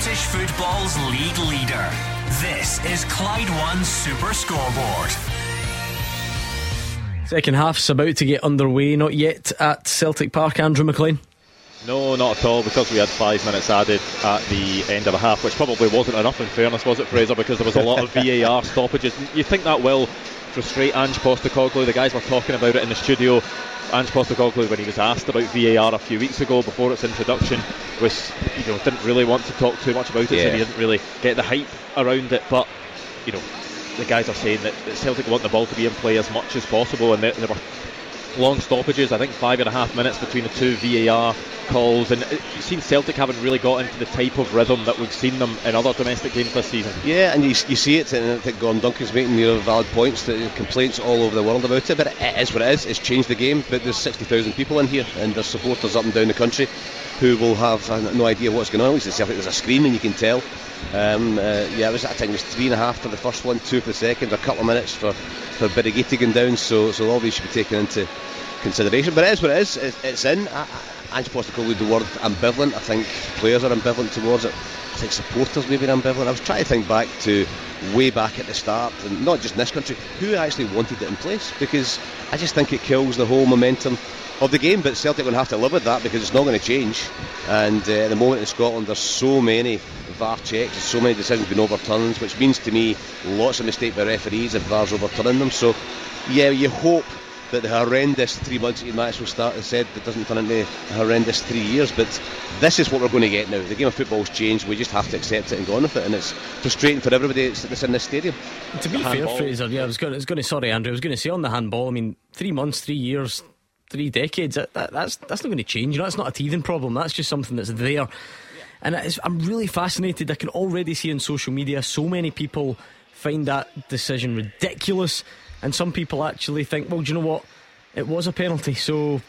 Scottish football's league leader. This is Clyde One Super Scoreboard. Second half's about to get underway, not yet at Celtic Park, Andrew McLean. No, not at all, because we had five minutes added at the end of the half, which probably wasn't enough in fairness, was it, Fraser? Because there was a lot of VAR stoppages. You think that will frustrate Ange Postecoglou? The guys were talking about it in the studio Ange Postecoglou, when he was asked about VAR a few weeks ago before its introduction, was you know didn't really want to talk too much about it, yeah. so he didn't really get the hype around it. But you know, the guys are saying that Celtic want the ball to be in play as much as possible, and there, they were long stoppages. I think five and a half minutes between the two VAR calls, and you've seen Celtic haven't really got into the type of rhythm that we've seen them in other domestic games this season. Yeah, and you, you see it, and I think Gordon Duncan's making your valid points, that complaints all over the world about it, but it is what it is. It's changed the game, but there's 60,000 people in here, and there's supporters up and down the country who will have uh, no idea what's going on. At least Celtic, there's a screen, and you can tell. Um, uh, yeah, it was, I think it was three and a half for the first one, two for the second, a couple of minutes for, for Birighitti going down, so, so all these should be taken into consideration. But it is what it is. It's, it's in. I, Ange Postecoglou the word ambivalent. I think players are ambivalent towards it. I think supporters maybe are ambivalent. I was trying to think back to way back at the start, and not just in this country, who actually wanted it in place? Because I just think it kills the whole momentum of the game. But Celtic to have to live with that because it's not going to change. And uh, at the moment in Scotland, there's so many VAR checks, so many decisions been overturned, which means to me lots of mistakes by referees if VAR's overturning them. So yeah, you hope that the horrendous three months that match will start as said that doesn't turn into a horrendous three years but this is what we're going to get now. The game of football's changed we just have to accept it and go on with it and it's frustrating for everybody that's in this stadium. To be fair Fraser yeah I was going, I was going to sorry Andrew I was going to say on the handball I mean three months three years three decades that, that, that's that's not going to change. You know that's not a teething problem that's just something that's there and I'm really fascinated I can already see on social media so many people find that decision ridiculous and some people actually think, well, do you know what? It was a penalty, so.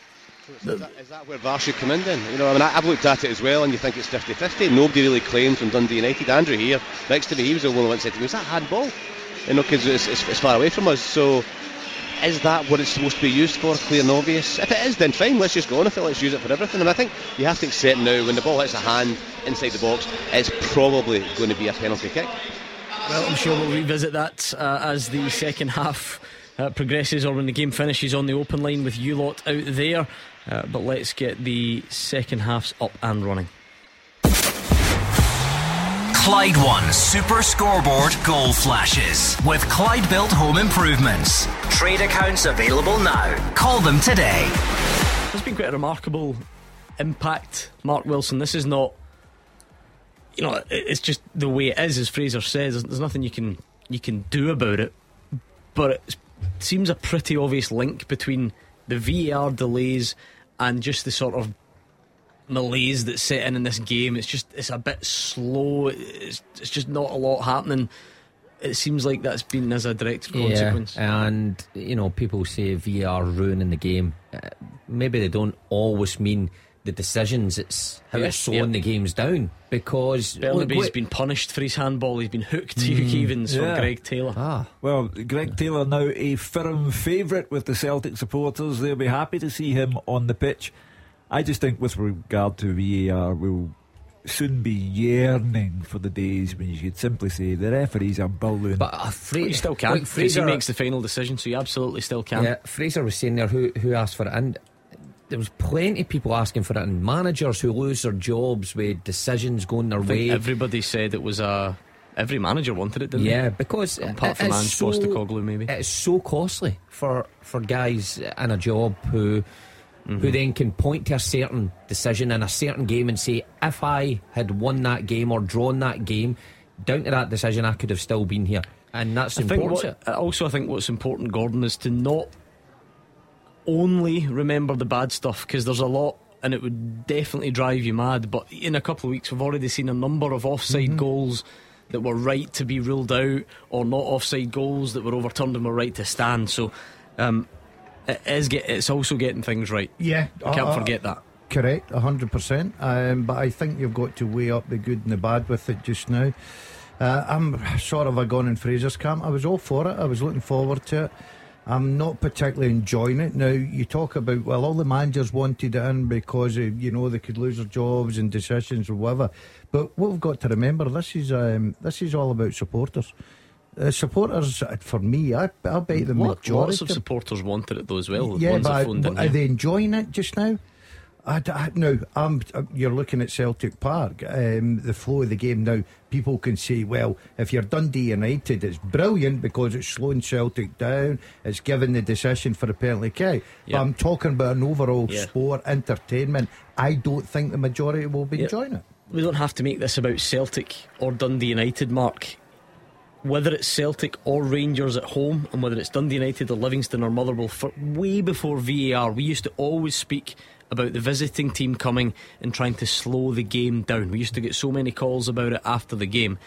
Is, that, is that where VAR should come in then? You know, I mean, I've looked at it as well, and you think it's 50 50. Nobody really claims from Dundee United. Andrew here, next to me, he was the one that said to me, Was that handball? You know, because it's, it's, it's far away from us. So is that what it's supposed to be used for? Clear and obvious. If it is, then fine. Let's just go on with it. Let's use it for everything. And I think you have to accept now when the ball hits a hand inside the box, it's probably going to be a penalty kick. Well, I'm sure we'll revisit that uh, as the second half uh, progresses or when the game finishes on the open line with you lot out there. Uh, but let's get the second halves up and running. Clyde One Super Scoreboard Goal Flashes with Clyde Built Home Improvements. Trade accounts available now. Call them today. There's been quite a remarkable impact, Mark Wilson. This is not you know, it's just the way it is, as Fraser says. There's nothing you can you can do about it. But it seems a pretty obvious link between the VAR delays and just the sort of malaise that's set in in this game. It's just it's a bit slow. It's, it's just not a lot happening. It seems like that's been as a direct consequence. Yeah, and you know, people say VAR ruining the game. Uh, maybe they don't always mean the decisions, it's how it's slowing the games down. Because Bernabei's been punished for his handball. He's been hooked to mm, Hugh Keevins yeah. for Greg Taylor. Ah, well, Greg Taylor now a firm favourite with the Celtic supporters. They'll be happy to see him on the pitch. I just think, with regard to VAR, we'll soon be yearning for the days when you could simply say the referees are balloon. But uh, Fra- you still can. Like Fraser makes the final decision, so you absolutely still can. Yeah, Fraser was saying there who who asked for it, and there was plenty of people asking for it, and managers who lose their jobs with decisions going their way. Everybody said it was a. Every manager wanted it, didn't yeah, they? because apart from Ange so, Postecoglou, maybe it's so costly for for guys in a job who. Mm-hmm. Who then can point to a certain decision in a certain game and say, if I had won that game or drawn that game, down to that decision, I could have still been here. And that's I important. What, also, I think what's important, Gordon, is to not only remember the bad stuff because there's a lot and it would definitely drive you mad. But in a couple of weeks, we've already seen a number of offside mm-hmm. goals that were right to be ruled out, or not offside goals that were overturned and were right to stand. So um, it is get, it's also getting things right. Yeah, I can't uh, forget that. Correct, hundred um, percent. But I think you've got to weigh up the good and the bad with it just now. Uh, I'm sort of a gone in Fraser's camp. I was all for it. I was looking forward to it. I'm not particularly enjoying it. Now, you talk about, well, all the managers wanted it in because, of, you know, they could lose their jobs and decisions or whatever. But what we've got to remember, this is um, this is all about supporters. Uh, supporters, uh, for me, I, I bet the Lot- majority. Lots of supporters wanted it though as well. yeah, ones but are they enjoying it just now? I, I- now, um, you're looking at Celtic Park, um, the flow of the game. Now, people can say, well, if you're Dundee United, it's brilliant because it's slowing Celtic down, it's giving the decision for a penalty kick. Yeah. But I'm talking about an overall Yeah. sport, entertainment. I don't think the majority will be Yeah. enjoying it. we don't have to make this about Celtic or Dundee United, Mark. Whether it's Celtic or Rangers at home, and whether it's Dundee United or Livingston or Motherwell, for way before VAR, we used to always speak about the visiting team coming and trying to slow the game down. We used to get so many calls about it after the game.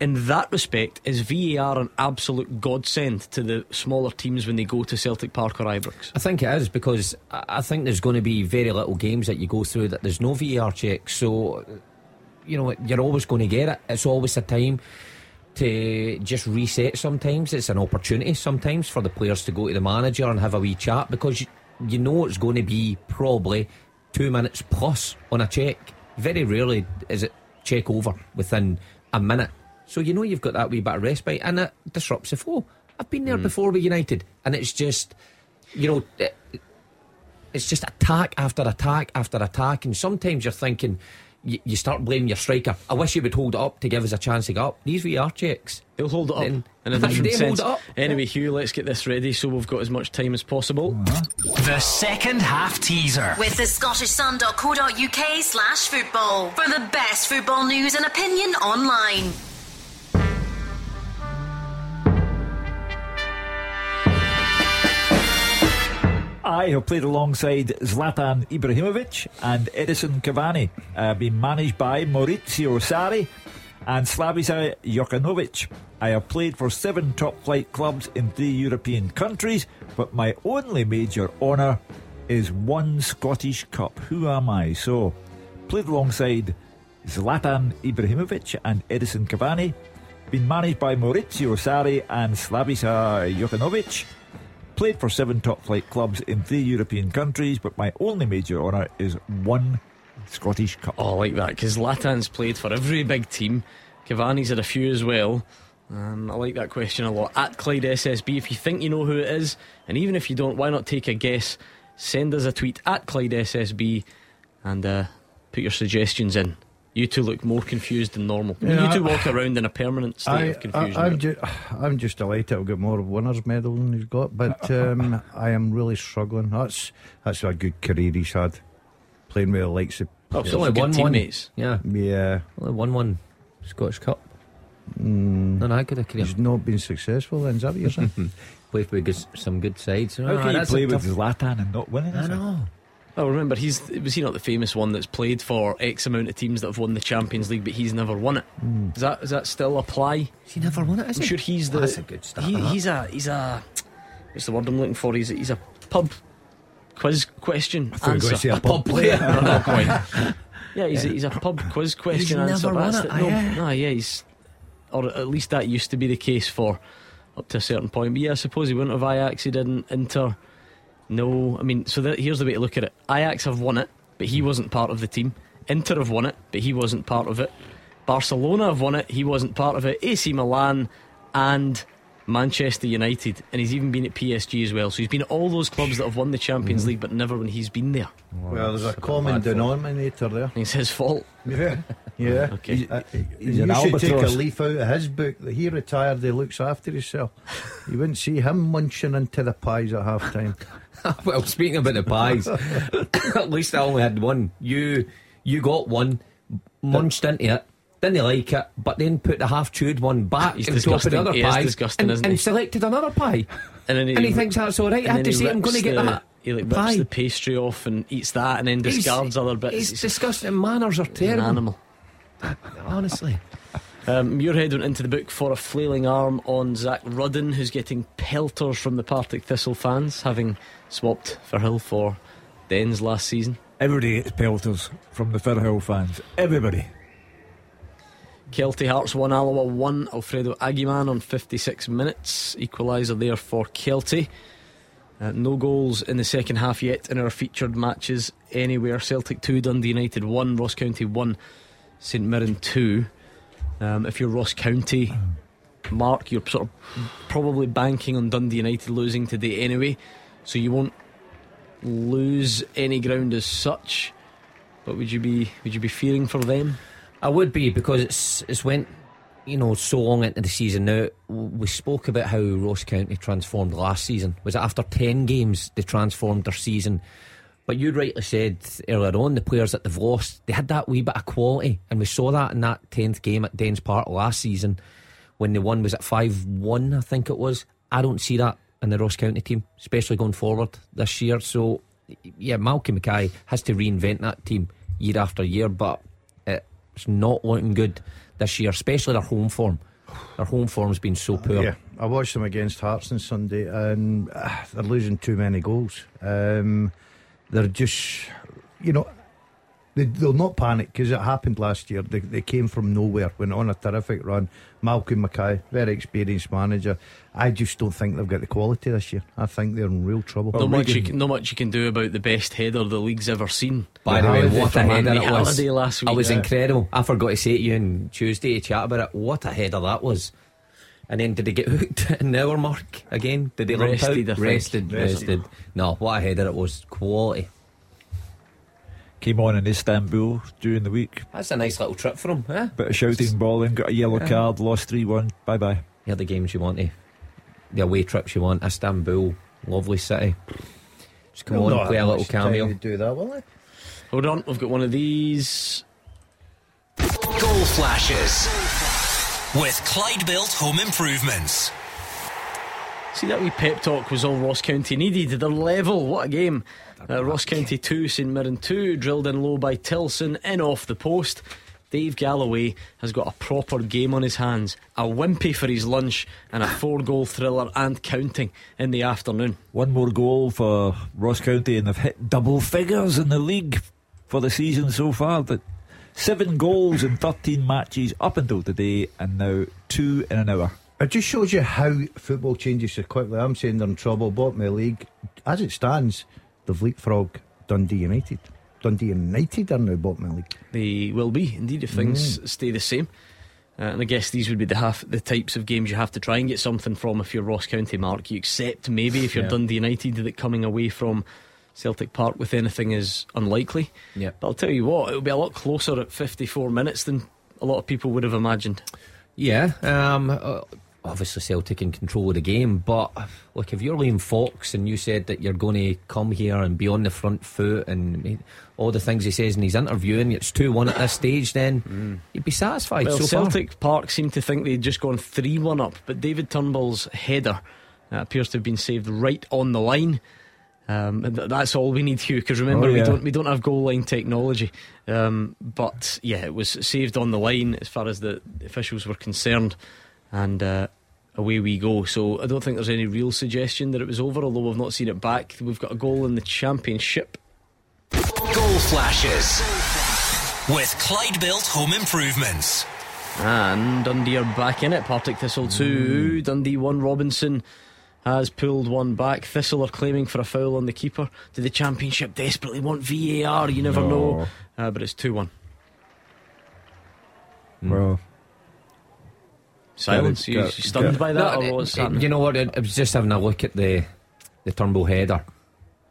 In that respect, is VAR an absolute godsend to the smaller teams when they go to Celtic Park or Ibrox? I think it is because I think there's going to be very little games that you go through that there's no VAR check. So, you know, you're always going to get it. It's always a time to just reset sometimes. It's an opportunity sometimes for the players to go to the manager and have a wee chat because you, you know it's going to be probably two minutes plus on a check. Very rarely is it check over within a minute. So you know you've got that wee bit of respite and it disrupts the flow. I've been there mm. before with United and it's just, you know, it, it's just attack after attack after attack, and sometimes you're thinking you, you start blaming your striker. I wish you would hold it up to give us a chance to get up. These VR checks. He'll hold it up Then- in a They different hold sense. it up. Anyway, Hugh, let's get this ready so we've got as much time as possible. The second half teaser. With the Scottish scottishsun.co.uk slash football for the best football news and opinion online. I have played alongside Zlatan Ibrahimovic and Edinson Cavani, uh, been managed by Maurizio Sarri and Slavisa Jokanovic. I have played for seven top flight clubs in three European countries, but my only major honour is one Scottish Cup. Who am I? So, played alongside Zlatan Ibrahimovic and Edinson Cavani, been managed by Maurizio Sarri and Slavisa Jokanovic. Played for seven top flight clubs in three European countries, but my only major honour is one Scottish Cup. Oh, I like that because Latan's played for every big team. Cavani's had a few as well. Um, I like that question a lot. At Clyde SSB, if you think you know who it is, and even if you don't, why not take a guess? Send us a tweet at Clyde SSB and uh, put your suggestions in. You two look more confused than normal. Yeah, you two I- walk around in a permanent state I, of confusion. I, am ju- I'm just delighted I've got more winners medal than he's got, but um, I am really struggling. That's that's a good career he's had, playing with the likes of. Oh, It's so only one teammates. one. Yeah, Yeah, only one one Scottish Cup. Not that good a career. he's not been successful. Then is that what you're saying? Played with some good sides. How Ah, can you play with tough- Zlatan and not winning? I is it? Oh, remember, he's was he not the famous one that's played for X amount of teams that have won the Champions League, but he's never won it. Hmm. Does that does that still apply? He never won it, is I'm he? sure he's the. That's a good start. he- he's a he's a. What's the word I'm looking for? He's a, he's a pub quiz question answer. say a pub player. No, not quite. Yeah, he's a, he's a pub quiz question never answer. won That's it, no, yeah. yeah, he's or at least that used to be the case for up to a certain point. But yeah, I suppose he wouldn't have Ajax. He didn't Inter. No, I mean, so that, here's the way to look at it. Ajax have won it, but he wasn't part of the team. Inter have won it, but he wasn't part of it. Barcelona have won it, he wasn't part of it. AC Milan and Manchester United, and he's even been at PSG as well. So he's been at all those clubs that have won the Champions League, but never when he's been there. well, there's a common denominator there. And it's his fault. Yeah, yeah. Okay. Uh, He's you an should take a leaf out of his book. that He retired. He looks after himself. You wouldn't see him munching into the pies at half time. well, speaking about the pies, at least I only had one. You you got one, munched into it, didn't like it, but then put the half chewed one back He's on top of the other He pie disgusting, and, isn't and selected another pie. And then And he thinks that's all right. I and had to say, he I'm going to get the- that. He like rips pie. the pastry off and eats that, and then discards He's- other bits. He's He's disgusting. Manners are an terrible. animal. Honestly. Um, Muirhead went into the book for a flailing arm on Zak Rudden, who's getting pelters from the Partick Thistle fans, having swapped Firhill for Dens last season. Everybody gets pelters from the Firhill fans. Everybody. Kelty Hearts 1, Alloa 1. Alfredo Agyeman on 56 minutes. Equaliser there for Kelty. Uh, no goals in the second half yet in our featured matches anywhere. Celtic 2, Dundee United 1, Ross County 1, St Mirren 2. Um, if you're Ross County, Mark, you're sort of probably banking on Dundee United losing today anyway, so you won't lose any ground as such. But would you be would you be fearing for them? I would be because it's it's went you know so long into the season now. We spoke about how Ross County transformed last season. Was it after ten games they transformed their season? But you rightly said earlier on the players that they've lost they had that wee bit of quality, and we saw that in that tenth game at Dens Park last season when the one was at five one, I think it was. I don't see that in the Ross County team, especially going forward this year. So yeah, Malcolm Mackay has to reinvent that team year after year, but it's not looking good this year, especially their home form. Their home form's been so poor. Yeah, I watched them against Hearts on Sunday, and uh, they're losing too many goals. Um, they're just, you know, they, they'll not panic because it happened last year. They, they came from nowhere, went on a terrific run. Malcolm Mackay, very experienced manager. I just don't think they've got the quality this year. I think they're in real trouble. Not much, you can, not much you can do about the best header the league's ever seen. By the way, what a header it was! Last week. I was Yeah. incredible. I forgot to say to you on Tuesday to chat about it. What a header that was! And then did he get hooked in the hour mark again? Did he limp Rested, I out? think. Rested, Rested. rested. No, what a header it was! Quality. Came on in Istanbul during the week. That's a nice little trip for him. Eh? Bit of shouting, bawling, got a yellow Yeah. card, lost 3 1. Bye bye. Here are the games you want to, the away trips you want. Istanbul, lovely city. Just come They'll on, not play a little much cameo. do that, will they? Hold on, we've got one of these. Goal flashes with Clyde Built Home Improvements. See that wee pep talk was all Ross County needed. They're level. What a game! Uh, Ross County two, St Mirren two, drilled in low by Tillson, in off the post. Dave Galloway has got a proper game on his hands. A wimpy for his lunch and a four-goal thriller and counting in the afternoon. One more goal for Ross County, and they've hit double figures in the league for the season so far. That seven goals in 13 matches up until today, and now two in an hour. It just shows you how football changes so quickly. I'm saying they're in trouble, bottom of the league. As it stands, they've leapfrogged Dundee United. Dundee United are now bottom of the league. They will be indeed if things Mm. stay the same. Uh, and I guess these would be the half the types of games you have to try and get something from if you're Ross County, Mark. You accept maybe if you're Yeah. Dundee United that coming away from Celtic Park with anything is unlikely. Yeah. But I'll tell you what, it'll be a lot closer at 54 minutes than a lot of people would have imagined. Yeah, um, uh, obviously Celtic in control of the game, but look, if you're Liam Fox and you said that you're going to come here and be on the front foot and all the things he says in his interview, and it's 2 1 at this stage, then you'd be satisfied Well, so far. Celtic Park seemed to think they'd just gone 3 1 up, but David Turnbull's header uh, appears to have been saved right on the line. Um, th- that's all we need, Hugh. Because remember, Oh, we don't we don't have goal line technology. Um, but yeah, it was saved on the line as far as the officials were concerned, and uh, away we go. So I don't think there's any real suggestion that it was over, although we've not seen it back. We've got a goal in the championship. Goal flashes with Clyde Built Home Improvements. And Dundee are back in it. Partick Thistle 2. Dundee 1. Robinson has pulled one back. Thistle are claiming for a foul on the keeper. Do the Championship desperately want VAR? You never No. know. Uh, but it's 2 1. Well, Silence. Got You, got- stunned got- by that? No, or what's uh, happening? you know what? I I was just having a look at the the Turnbull header.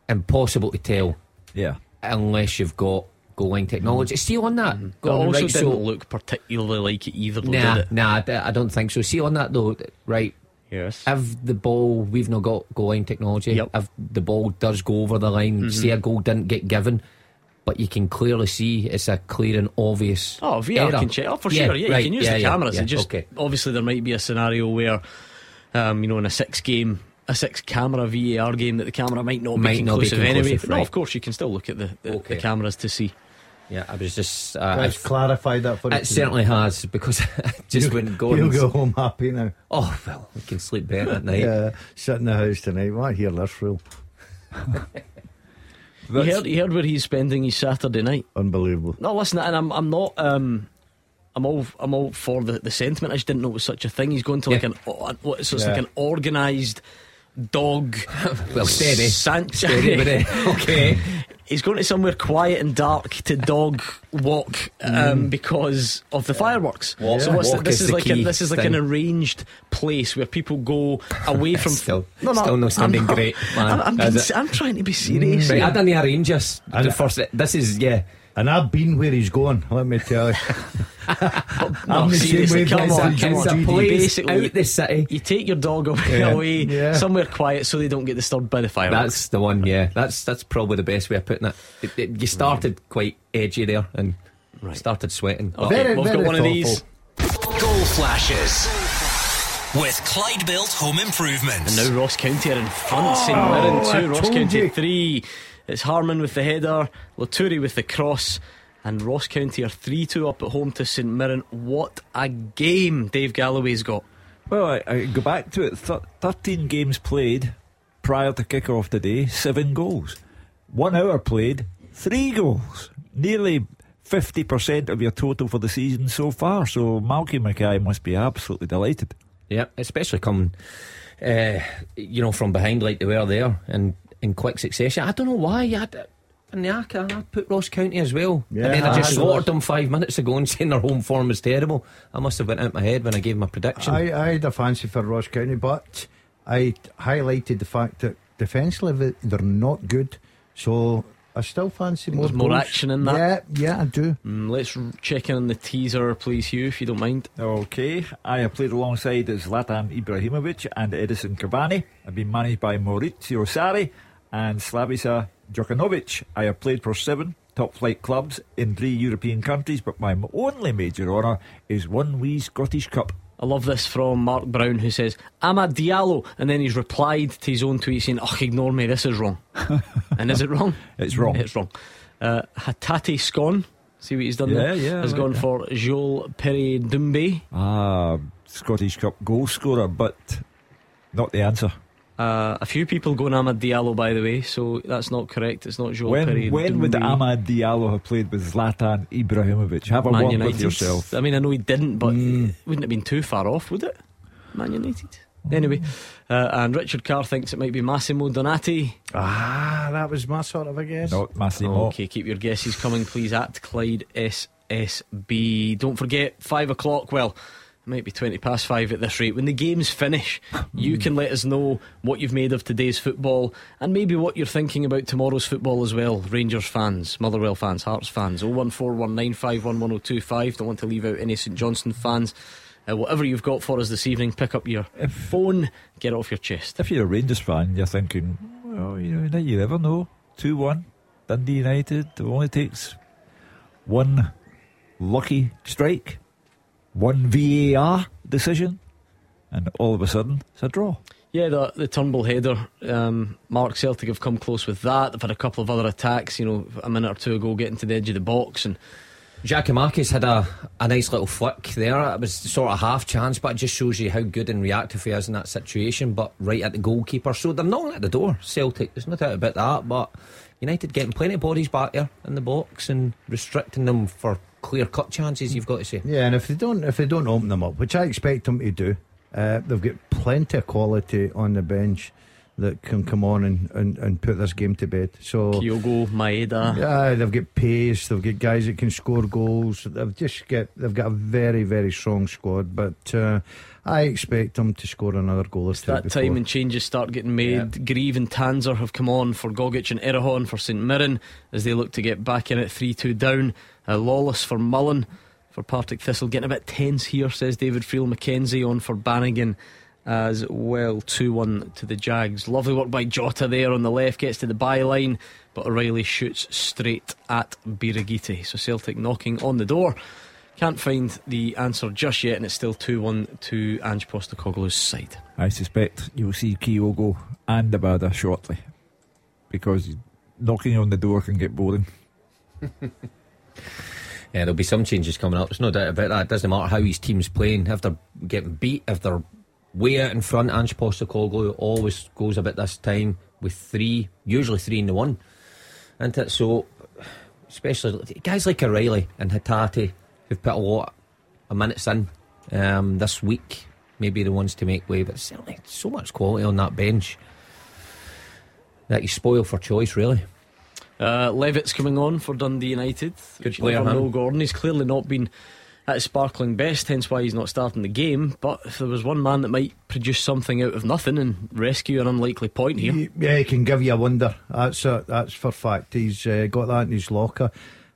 Impossible to tell yeah. unless you've got goal line technology. See on that, It Gordon, also right, didn't so- look particularly like it either, though, Nah, did it? nah, I d- I don't think so. See on that though, right? Yes. If the ball, we've not got goal line technology. Yep. If the ball does go over the line, say a goal didn't get given, but you can clearly see it's a clear and obvious. Oh, VR error. can check. Oh, for Yeah, sure. Yeah, right, you can use yeah, the cameras. yeah, It just okay. obviously there might be a scenario where, um, you know, in a six game, a six camera VAR game, that the camera might not Might be not be conclusive anyway. conclusive, No, of course you can still look at the, the, Okay. the cameras to see. Yeah, I was just. Uh, Let's I- clarify that for you. it us. certainly has because just You- when You'll go home happy now. Oh well, we can sleep better at night. Yeah, sit in the house tonight. Well, I hear this rule. You heard, you heard where he's spending his Saturday night. Unbelievable. No, listen, and I'm, I'm not, um, I'm all I'm all for the, the sentiment. I just didn't know it was such a thing. He's going to like Yeah. an o- what so it's Yeah. like an organised dog. Well, steady. sanctuary. Steady with it. Okay. He's going to somewhere quiet and dark to dog walk um, because of the fireworks. Walk- so what's the- this is is the like a, this is like an arranged place where people go away from. Still- still not sounding I'm not- great, man, I'm, I'm, being- I'm trying to be serious. Right, here. I didn't arrange this. And- The first, this is yeah. And I've been where he's going, let me tell you. I'm the same seriously, way, come on, I'm come it's on. a place Basically, out the city. You take your dog away, Yeah. away Yeah. somewhere quiet so they don't get disturbed by the fireworks. That's the one. Yeah, that's that's probably the best way of putting it. it, it- you started quite edgy there and Right. started sweating. But okay, Very, we've got very one of these. Goal flashes. With Clyde Built Home Improvements. And now Ross County are in front. St oh, Mirren I 2, Ross County you. 3. It's Harmon with the header, Laturi with the cross, and Ross County are 3 2 up at home to St Mirren. What a game Dave Galloway's got. Well, I, I go back to it. Th- Thirteen games played prior to kick-off today, seven goals. One hour played, three goals. Nearly fifty percent of your total for the season so far. So Malky Mackay must be absolutely delighted. yeah, especially coming, uh, you know, from behind like they were there and in quick succession. I don't know why. I'd, Nyaka, I'd put Ross County as well. Yeah, and then I just slaughtered them five minutes ago and saying their home form is terrible. I must have went out my head when I gave my prediction. I, I had a fancy for Ross County, but I highlighted the fact that defensively they're not good. So I still fancy more. There's more goals. action in that. Yeah, yeah, I do. Mm, let's check in on the teaser, please, Hugh, if you don't mind. Okay, I have played alongside Zlatan Ibrahimovic and Edinson Cavani. I've been managed by Maurizio Sarri and Slavisa Jokanovic. I have played for seven top flight clubs in three European countries, but my only major honour is one wee Scottish Cup. I love this from Mark Brown who says, Amad Diallo. And then he's replied to his own tweet saying, Oh, ignore me, this is wrong. and is it wrong? It's wrong. It's wrong. Uh, Hatati Scone, see what he's done Yeah, there? Yeah, Has like gone that. for Joel Perry Dumbe. Ah, Scottish Cup goal scorer, but not the answer. Uh, a few people going Amad Diallo, by the way, so that's not correct. It's not Joel Perry When, when would Doumbé. Amad Diallo have played with Zlatan Ibrahimovic? Have a Man word United. with yourself. I mean, I know he didn't, but Mm. it wouldn't have been too far off, would it? Man United. Anyway, uh, and Richard Carr thinks it might be Massimo Donati. Ah, that was my sort of a guess. Not Massimo. Okay, keep your guesses coming, please, at Clyde SSB. Don't forget, 5 o'clock, well, it might be 20 past 5 at this rate. When the games finish, you can let us know what you've made of today's football and maybe what you're thinking about tomorrow's football as well. Rangers fans, Motherwell fans, Hearts fans, 01419511025. Don't want to leave out any St Johnstone fans. Uh, whatever you've got for us this evening, pick up your phone, get it off your chest. If you're a Rangers fan, you're thinking, well, you know, you never know. 2 1, Dundee United. It only takes one lucky strike, one VAR decision, and all of a sudden it's a draw. Yeah, the the Turnbull header. Um, Mark Celtic have come close with that. They've had a couple of other attacks. You know, a minute or two ago, getting to the edge of the box, and Giakoumakis had a, a nice little flick there. It was sort of half chance, but it just shows you how good and reactive he is in that situation. But right at the goalkeeper, so they're knocking at the door. Celtic, there's no doubt about that. But United getting plenty of bodies back there in the box and restricting them for clear cut chances. You've got to say. Yeah, and if they don't, if they don't open them up, which I expect them to do, uh, they've got plenty of quality on the bench that can come on and, and, and put this game to bed. So Kyogo, Maeda. Yeah, they've got pace. They've got guys that can score goals. They've just got they've got a very very strong squad. But uh, I expect them to score another goal or It's two. that before. time and changes start getting made. Greive and Tanser have come on for Gogic and Erhahon for St Mirren as they look to get back in at 3 2 down. Uh, Lawless for Mullen for Partick Thistle. Getting a bit tense here, says David Friel. McKenzie on for Bannigan as well. 2 1 to the Jags. Lovely work by Jota there on the left. Gets to the byline, but O'Riley shoots straight at Birighitti. So Celtic knocking on the door. Can't find the answer just yet, and it's still 2 1 to Ange Postecoglou's side. I suspect you'll see Kyogo and Abada shortly because knocking on the door can get boring. Yeah, there'll be some changes coming up. There's no doubt about that. It doesn't matter how his team's playing. If they're getting beat, if they're way out in front, Ange Postecoglou always goes about this time with three, usually three in the one. And so, especially guys like O'Riley and Hatate, who've put a lot of minutes in um, this week, maybe the ones to make way. But certainly, so much quality on that bench that you spoil for choice, really. Uh, Levitt's coming on for Dundee United. Good player, never huh? Gordon. He's clearly not been at his sparkling best, hence why he's not starting the game. But if there was one man that might produce something out of nothing and rescue an unlikely point here, Yeah, he can give you a wonder. That's a, that's for fact. He's uh, got that in his locker.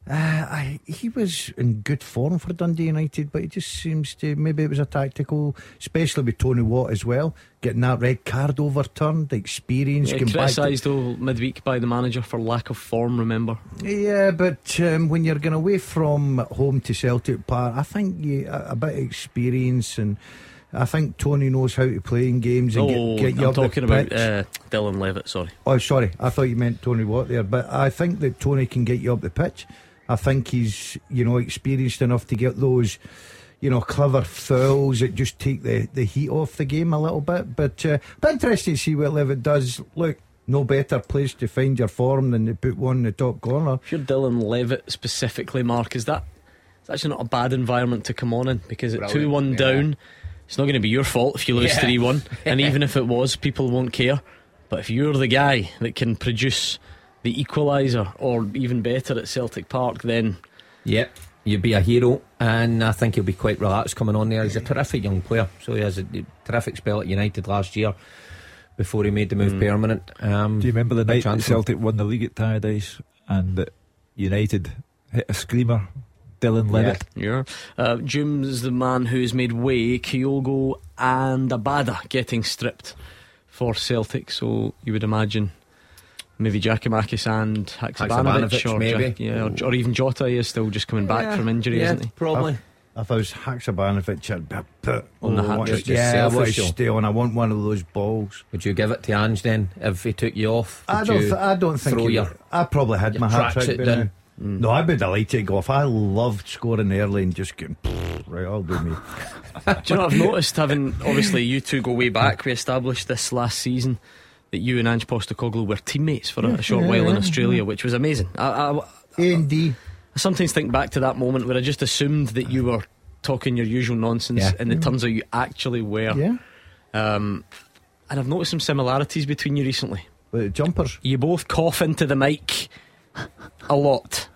Uh, I, he was in good form for Dundee United, but he just seems to maybe it was a tactical, especially with Tony Watt as well, getting that red card overturned, the experience. yeah, to- criticised though midweek by the manager for lack of form. Remember, Yeah, but um, when you're going away from home to Celtic Park, I think you, a, a bit of experience and. I think Tony knows how to play in games and oh, get, get you I'm up the talking about uh, Dylan Levitt. Sorry. Oh, sorry. I thought you meant Tony Watt there. But I think that Tony can get you up the pitch. I think he's, you know, experienced enough to get those, you know, clever fouls that just take the, the heat off the game a little bit. But, uh, but interesting to see what Levitt does. Look, no better place to find your form than to put one in the top corner. If you're Dylan Levitt specifically, Mark, is that it's actually not a bad environment to come on in because at two one yeah. down, it's not going to be your fault if you lose Yeah. three one, and even if it was, people won't care. But if you're the guy that can produce the equaliser or even better at Celtic Park, then Yep, you'd be a hero, and I think he'll be quite relaxed coming on there. He's a terrific young player, so he has a terrific spell at United last year before he made the move permanent. Um, Do you remember the night that. Celtic won the league at Tannadice and United hit a screamer? Dylan Levitt. yeah. Uh, Jim's the man who's made way. Kyogo and Abada getting stripped for Celtic, so you would imagine. Maybe Giakoumakis and Haksabanovic, Haksabanovic, or, maybe. Ja- yeah, or, or even Jota. He is still just coming back from injury, yeah, isn't he? Probably. If I was Haksabanovic, I'd be a bit On the oh, I hat trick, to- just Yeah, I want selfish, to though. stay on. I want one of those balls. Would you give it to Ange then if he took you off? I don't. you Th- I don't think. throw he your- I probably had my hat tracksuit trick by down? Mm. No, I'd be delighted to go off. I loved scoring early and just getting right. I'll do me. Do you know what I've noticed? Having obviously you two go way back, we established this last season that you and Ange Postecoglou were teammates for a, a short yeah, while in Australia, which was amazing. I, I, A and D. I sometimes think back to that moment where I just assumed that you were talking your usual nonsense, Yeah. and it turns out you actually were. Yeah, Um, and I've noticed some similarities between you recently. the jumpers. You both cough into the mic a lot.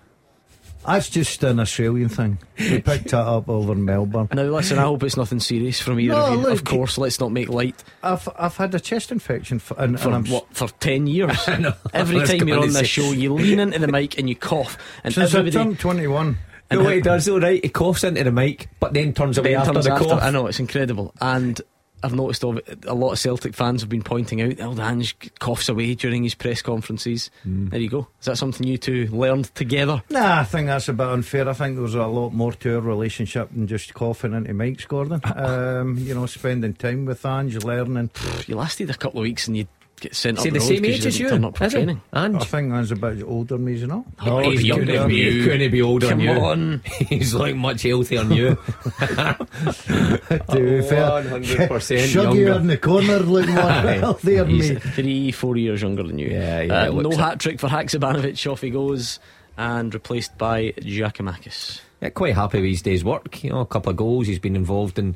That's just an Australian thing. We picked that up over in Melbourne. Now, listen, I hope it's nothing serious from either No, of you. look, of course, let's not make light. I've I've had a chest infection for, and, For and I'm what? For 10 years? know. Every I time you're on this show, you lean into the mic and you cough. And since I everybody. turned twenty one. and No, what he does though, right? He coughs into the mic, but then turns away then after turns the after- cough. I know, it's incredible. And I've noticed a lot of Celtic fans have been pointing out oh, Ange coughs away during his press conferences. Hmm. There you go. Is that something you two learned together? Nah, I think that's a bit unfair. I think there's a lot more to our relationship than just coughing into mics, Gordon. Um, you know, spending time with Ange, learning. You lasted a couple of weeks and you get sent Is he up the road same 'cause age as didn't you? turn up for Is he? I think Ange's a bit older than me, is he not? Oh, he's he's younger younger than than you. you. Couldn't be older Come than you. on. He's like much healthier than you. to be fair, 100% Shuggier younger. in the corner, looking more healthier than He's me. three, four years younger than you. Yeah, yeah, Uh, no hat trick for Haksabanovic. Off he goes. And replaced by Giakoumakis. Yeah, quite happy with his day's work. You know, a couple of goals. He's been involved in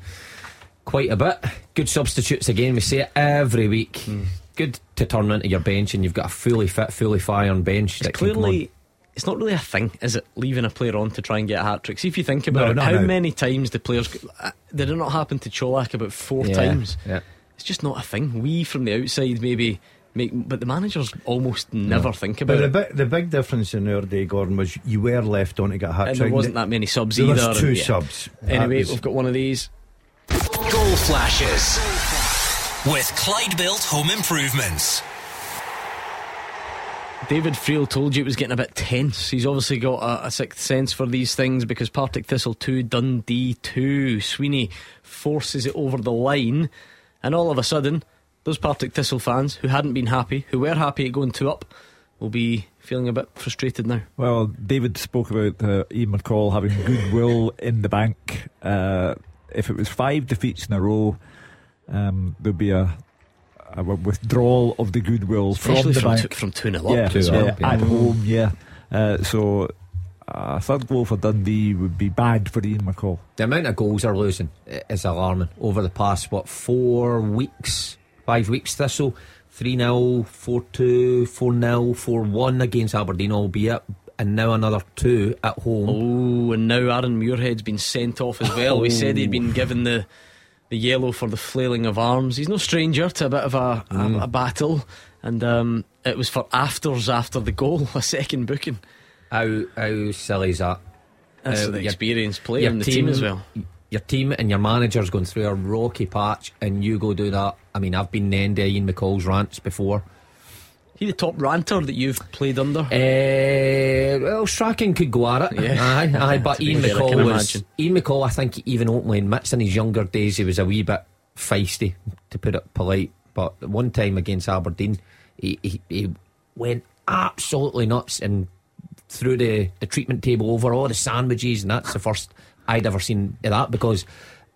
quite a bit. Good substitutes again. We see it every week. Hmm. Good to turn into your bench, and you've got a fully fit, fully firing bench. It's that can come clearly it's not really a thing, is it? Leaving a player on to try and get a hat trick. See if you think about No, it. How no. many times do players? uh, Did it not happen to Cholak about four. Yeah, times? Yeah. It's just not a thing. We from the outside maybe make, but the managers almost never think about But the it. big, the big difference in our day, Gordon, was you were left on to get a hat And trick. there wasn't that many subs There either. was two and, yeah. subs. Anyway, was- we've got one of these. Goal flashes with Clyde Built Home Improvements. David Friel told you it was getting a bit tense. He's obviously got a, a sixth sense for these things because Partick Thistle 2, Dundee 2. Sweeney forces it over the line, and all of a sudden, those Partick Thistle fans who hadn't been happy, who were happy at going 2 up, will be feeling a bit frustrated now. Well, David spoke about uh, Ian McCall having goodwill in the bank. Uh, if it was five defeats in a row, um, there'd be a, a withdrawal of the goodwill Especially from the from, bank. two, from 2 0 up. yeah, two yeah, up, yeah. at home, yeah. Uh, so a third goal for Dundee would be bad for Ian McCall. The amount of goals they're losing is alarming over the past, what, four weeks, five weeks Thistle? 3 0, 4 2, 4 0, 4 1 against Aberdeen, albeit, and now another two at home. Oh, and now Aaron Muirhead's been sent off as well. We said he'd been given the the yellow for the flailing of arms. He's no stranger to a bit of a, a, a battle, and um, it was for afters after the goal, a second booking. How, how silly is that? That's Uh, the your- experienced player in the team, as well. Your team and your manager's going through a rocky patch, and you go do that. I mean, I've been end Ian McCall's rants before. He the top ranter that you've played under. Uh, well, Strachan could go at it. Yeah. Aye, aye, but Ian McCall was. imagine. Ian McCall, I think, even openly admits in his younger days he was a wee bit feisty, to put it polite. But one time against Aberdeen, he, he, he went absolutely nuts and threw the, the treatment table over all the sandwiches, and that's the first I'd ever seen of that because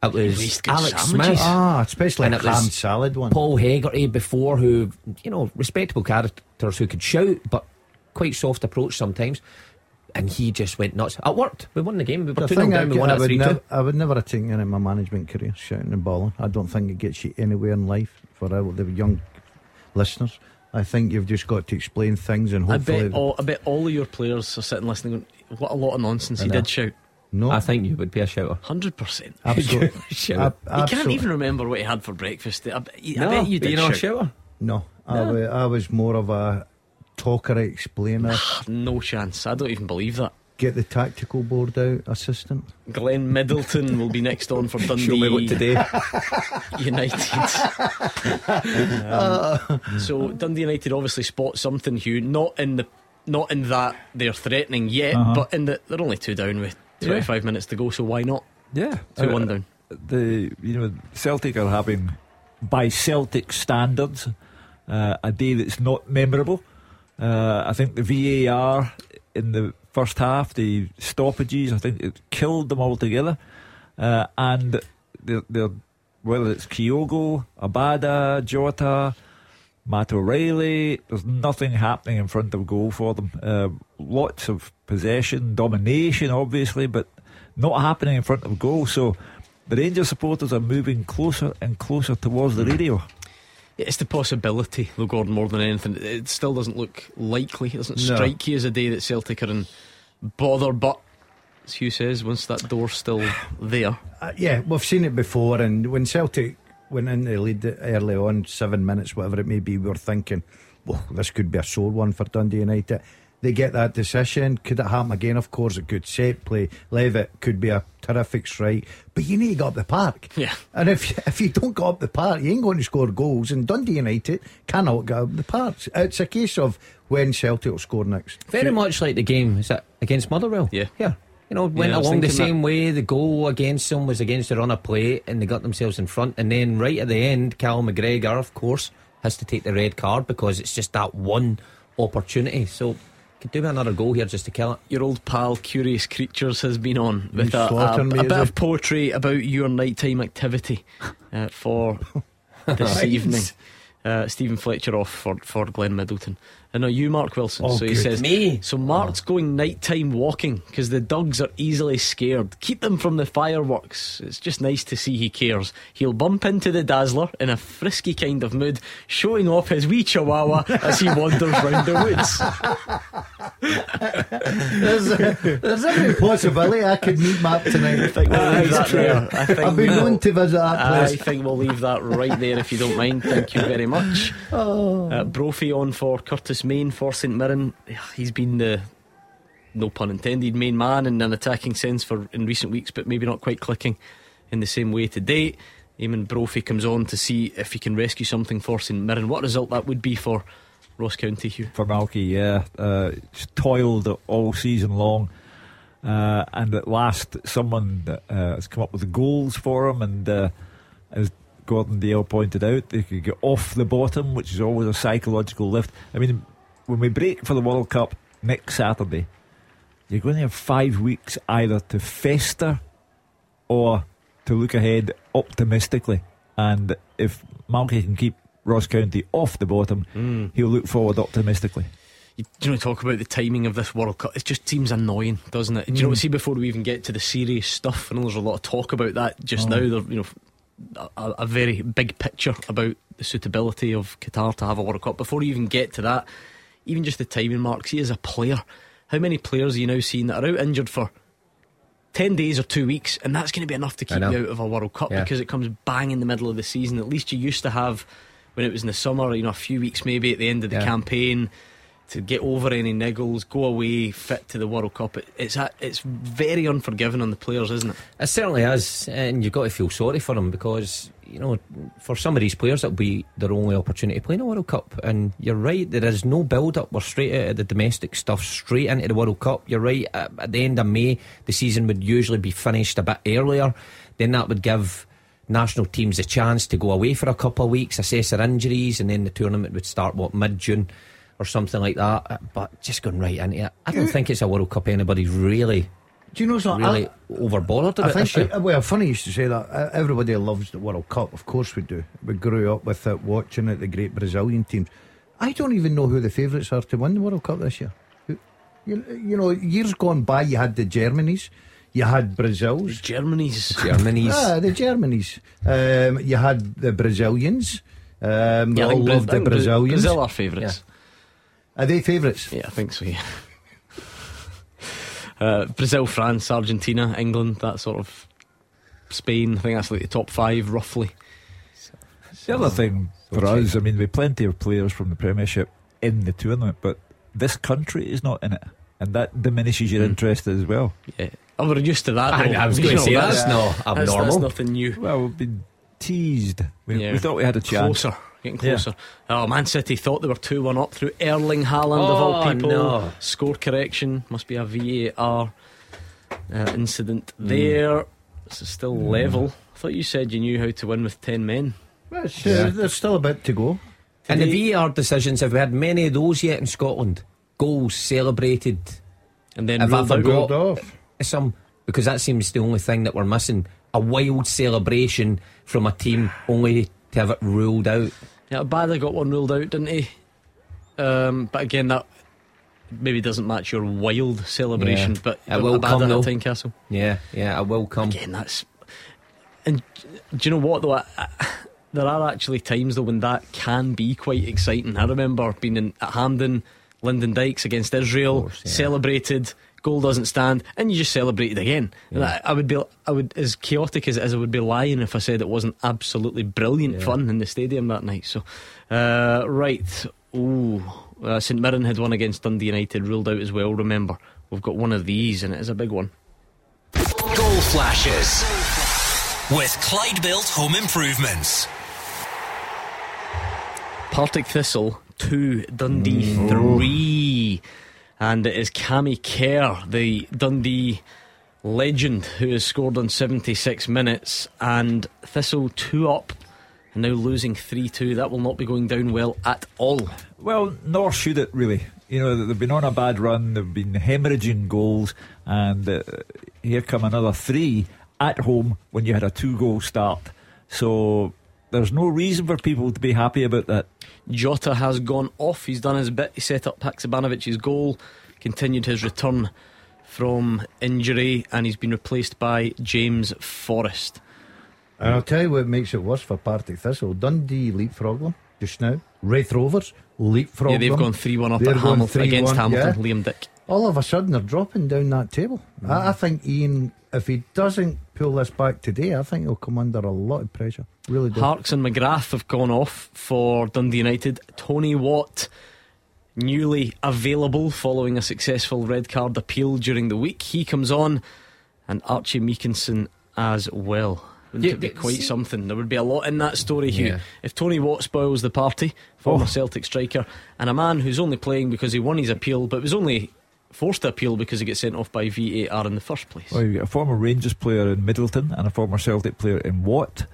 it was least good Alex sandwiches. Smith. Ah, especially And a it was ham salad one. Paul Hegarty before, who you know, respectable characters who could shout, but quite soft approach sometimes. And he just went nuts. It worked. We won the game. We were two thing 0 I, down. We won I would nev- I would never have taken it in my management career, shouting and bawling. I don't think it gets you anywhere in life for our, the young listeners. I think you've just got to explain things and I hopefully. bet, all, I bet all of your players are sitting listening. What a lot of nonsense he did shout. No, I think you would be a shouter. Hundred percent. absolutely. Shout. He can't even remember what he had for breakfast. I, bet- I no, bet you but did you're not a shout. shouter. No, I, wa- I was more of a talker, explainer. No chance. I don't even believe that. Get the tactical board out, assistant. Glenn Middleton will be next on for Dundee Show me what today. United. Um, so Dundee United obviously spot something, Hugh. Not in the, not in that they're threatening yet, Uh-huh. but in that they're only two down with twenty-five minutes to go. So why not Yeah, two Uh, one down? the you know Celtic are having, by Celtic standards, uh, a day that's not memorable. Uh, I think the VAR in the first half, the stoppages, I think it killed them altogether. Uh, and they're, they're, whether it's Kyogo, Abada, Jota, Matt O'Riley, there's nothing happening in front of goal for them. Uh, lots of possession, domination, obviously, but not happening in front of goal. So the Rangers supporters are moving closer and closer towards the radio. It's the possibility, though, Gordon, more than anything. It still doesn't look likely. It doesn't No. strike you as a day that Celtic are in bother. But as Hugh says, once that door's still there, Uh, yeah, we've seen it before, and when Celtic went in the lead early on, seven minutes, whatever it may be, we were thinking, well, this could be a sore one for Dundee United. They get that decision. Could it happen again? Of course, it could. Set play, Levitt could be a terrific strike, but you need to go up the park. Yeah. And if if you don't go up the park, you ain't going to score goals. And Dundee United cannot go up the park. It's a case of when Celtic will score next. Very much like the game is that against Motherwell. Yeah. yeah. You know, went I was along the thinking same way. The goal against them was against the run of play, and they got themselves in front. And then right at the end, Cal McGregor, of course, has to take the red card because it's just that one opportunity. So could do another goal here just to kill it. your old pal Curious Creatures has been on with You a, a, me, a bit of poetry about your nighttime activity uh, for this evening. Uh, Steven Fletcher off for, for Glenn Middleton. And now you, Mark Wilson. Oh, so he good. says, Me? So Mark's going nighttime walking because the dogs are easily scared. Keep them from the fireworks. It's just nice to see he cares. He'll bump into the Dazzler in a frisky kind of mood, showing off his wee chihuahua as he wanders round the woods. There's, there's every possibility I could meet Mark tonight. I think we'll leave that there. I think I've been we'll- known to visit that place. I think we'll leave that right there if you don't mind. Thank you very much. Uh, Brophy on for Curtis Main for St Mirren. He's been the no pun intended main man in an attacking sense for in recent weeks, but maybe not quite clicking in the same way today. Eamon Brophy comes on to see if he can rescue something for St Mirren. What result that would be for Ross County, Hugh? for Malky, yeah. Uh, toiled all season long. Uh, and at last, someone uh, has come up with the goals for him. And uh, as Gordon Dalziel pointed out, they could get off the bottom, which is always a psychological lift. I mean, when we break for the World Cup next Saturday, you're going to have five weeks either to fester or to look ahead optimistically. And if Malky can keep Ross County off the bottom, he'll look forward optimistically. you, you know, talk about the timing of this World Cup. It just seems annoying, doesn't it? Do you know? Mm. See, before we even get to the serious stuff, I know there's a lot of talk about that just Oh. now. There, you know, a, a very big picture about the suitability of Qatar to have a World Cup. Before you even get to that, even just the timing marks, See, as a player, how many players are you now seeing that are out injured for? 10 days or two weeks, and that's going to be enough to keep you out of a World Cup Yeah. because it comes bang in the middle of the season. At least you used to have, when it was in the summer, you know, a few weeks maybe at the end of the Yeah. campaign to get over any niggles, go away fit to the World Cup. It, it's a, it's very unforgiving on the players, isn't it? It certainly is, and you've got to feel sorry for them because you know, for some of these players, it'll be their only opportunity to play in a World Cup. And you're right, there is no build-up. We're straight out of the domestic stuff, straight into the World Cup. You're right. At, at the end of May, the season would usually be finished a bit earlier. Then that would give national teams a chance to go away for a couple of weeks, assess their injuries, and then the tournament would start what mid June. Or something like that, but just going right into it. I don't think it's a World Cup anybody's really, Do you know something? really I- overboarded I about this think, year. uh, well, funny you should say that. Uh, Everybody loves the World Cup. Of course we do. We grew up with it, watching it, the great Brazilian teams. I don't even know who the favourites are to win the World Cup this year. You, you know, years gone by, you had the Germanys, you had Brazils. Germany's. Germany's. Ah, the Germanys. Um, you had the Brazilians. Um, Yeah, I all think, Bra- loved the Brazilians. Brazil are favourites. Are they favourites? Yeah, I think so. Yeah. uh, Brazil, France, Argentina, England, that sort of Spain. I think that's like the top five, roughly. The other thing for us, I mean, we have plenty of players from the Premiership in the tournament, but this country is not in it, and that diminishes your Mm. interest as well. Yeah, oh, we're used to that. I. I was going to say that's, not that's, that's abnormal. nothing new. Well, we've been teased. We, Yeah. we thought we had a chance. Closer, getting Yeah. closer. Oh, Man City thought they were 2 1 up through Erling Haaland, of all Oh, people. no. Score correction. Must be a VAR uh, incident there. This is still level. I thought you said you knew how to win with 10 men. Well, it's, uh, there's still a bit to go. And the VAR decisions, have we had many of those yet in Scotland? Goals celebrated. And then Have ruled I out. forgot? Off. Some because that seems the only thing that we're missing. A wild celebration from a team only to have it ruled out. Yeah, Bada got one ruled out, didn't he? Um, but again, that maybe doesn't match your wild celebration. Yeah. But It will come, at though. Tynecastle. Yeah, yeah, it will come. Again, that's. And do you know what though? I, I, there are actually times though when that can be quite exciting. I remember being in, at Hampden, Lyndon Dykes against Israel, course, yeah. celebrated. Goal doesn't stand, and you just celebrate it again. And I, I would be, I would, as chaotic as it is, I would be lying if I said it wasn't absolutely brilliant Yeah. fun in the stadium that night. So, uh, right, ooh, uh, St Mirren had one against Dundee United ruled out as well. Remember, we've got one of these, and it is a big one. Goal flashes with Clyde Built Home Improvements. Partick Thistle 2, Dundee 3. And it is Cammy Kerr, the Dundee legend, who has scored on 76 minutes. And Thistle 2 up and now losing 3 2. That will not be going down well at all. Well, nor should it really. You know, they've been on a bad run, they've been hemorrhaging goals, and uh, here come another three at home when you had a two goal start. So there's no reason for people to be happy about that. Jota has gone off. He's done his bit. He set up Haksabanović's goal, continued his return from injury, and he's been replaced by James Forrest. And I'll tell you what makes it worse for Partick Thistle. Dundee leapfrog them just now. Raith Rovers leapfrog Yeah, they've them. gone 3 1 up They're at Hamilton, against Hamilton. yeah. Liam Dick. All of a sudden, they're dropping down that table. I, I think Ian, if he doesn't pull this back today, I think he'll come under a lot of pressure. Really do. Harkes and McGrath have gone off for Dundee United. Tony Watt, newly available following a successful red card appeal during the week, he comes on, and Archie Meekison as well. Wouldn't Yeah, it be quite see- something? There would be a lot in that story, Hugh. Yeah. If Tony Watt spoils the party, former Oh. Celtic striker, and a man who's only playing because he won his appeal, but was only forced to appeal because he gets sent off by VAR in the first place. Well, you've got a former Rangers player in Middleton and a former Celtic player in Watt.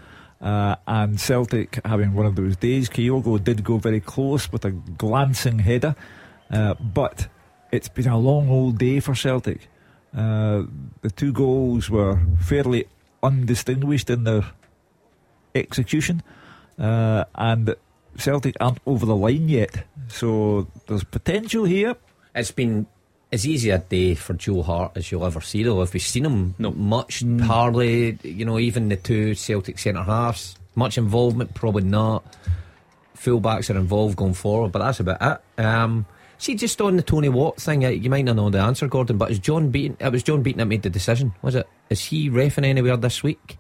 Uh, and Celtic having one of those days. Kyogo did go very close with a glancing header, uh, but it's been a long old day for Celtic. Uh, the two goals were fairly undistinguished in their execution, uh, and Celtic aren't over the line yet, so there's potential here. It's been as easy a day for Joe Hart as you'll ever see, though. Have we've seen him? No. Much, Mm. hardly. You know, even the two Celtic centre halves. Much involvement? Probably not. Fullbacks are involved going forward, but that's about it. Um, see, just on the Tony Watt thing, uh, you might not know the answer, Gordon, but is John Beaton? It was John Beaton that made the decision, was it? Is he refing anywhere this week?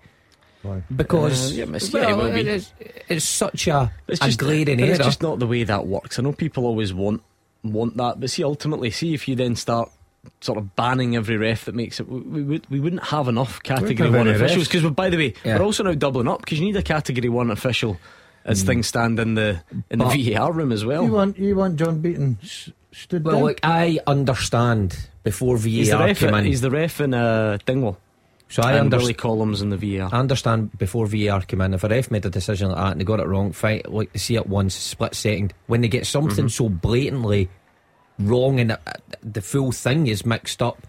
Why? Because Uh, yeah, it's- yeah, it well, it's, it's such a, It's a just, glaring error. it's just not the way that works. I know people always want want that, but see, ultimately, see if you then start sort of banning every ref that makes it, we, we, would, we wouldn't have enough category have one any officials. refs. Because by the way, Yeah. we're also now doubling up because you need a category one official as Hmm. things stand in the in the But- VAR room as well. You want you want John Beaton s- stood well, down? look, I understand before VAR he's the ref. came in. He's the ref in uh, Dingwall. So I understand. Columns in the VAR. I understand before VAR came in, if a ref made a decision like that and they got it wrong, fight like to see it once, split second. When they get something mm-hmm. so blatantly wrong and the full thing is mixed up,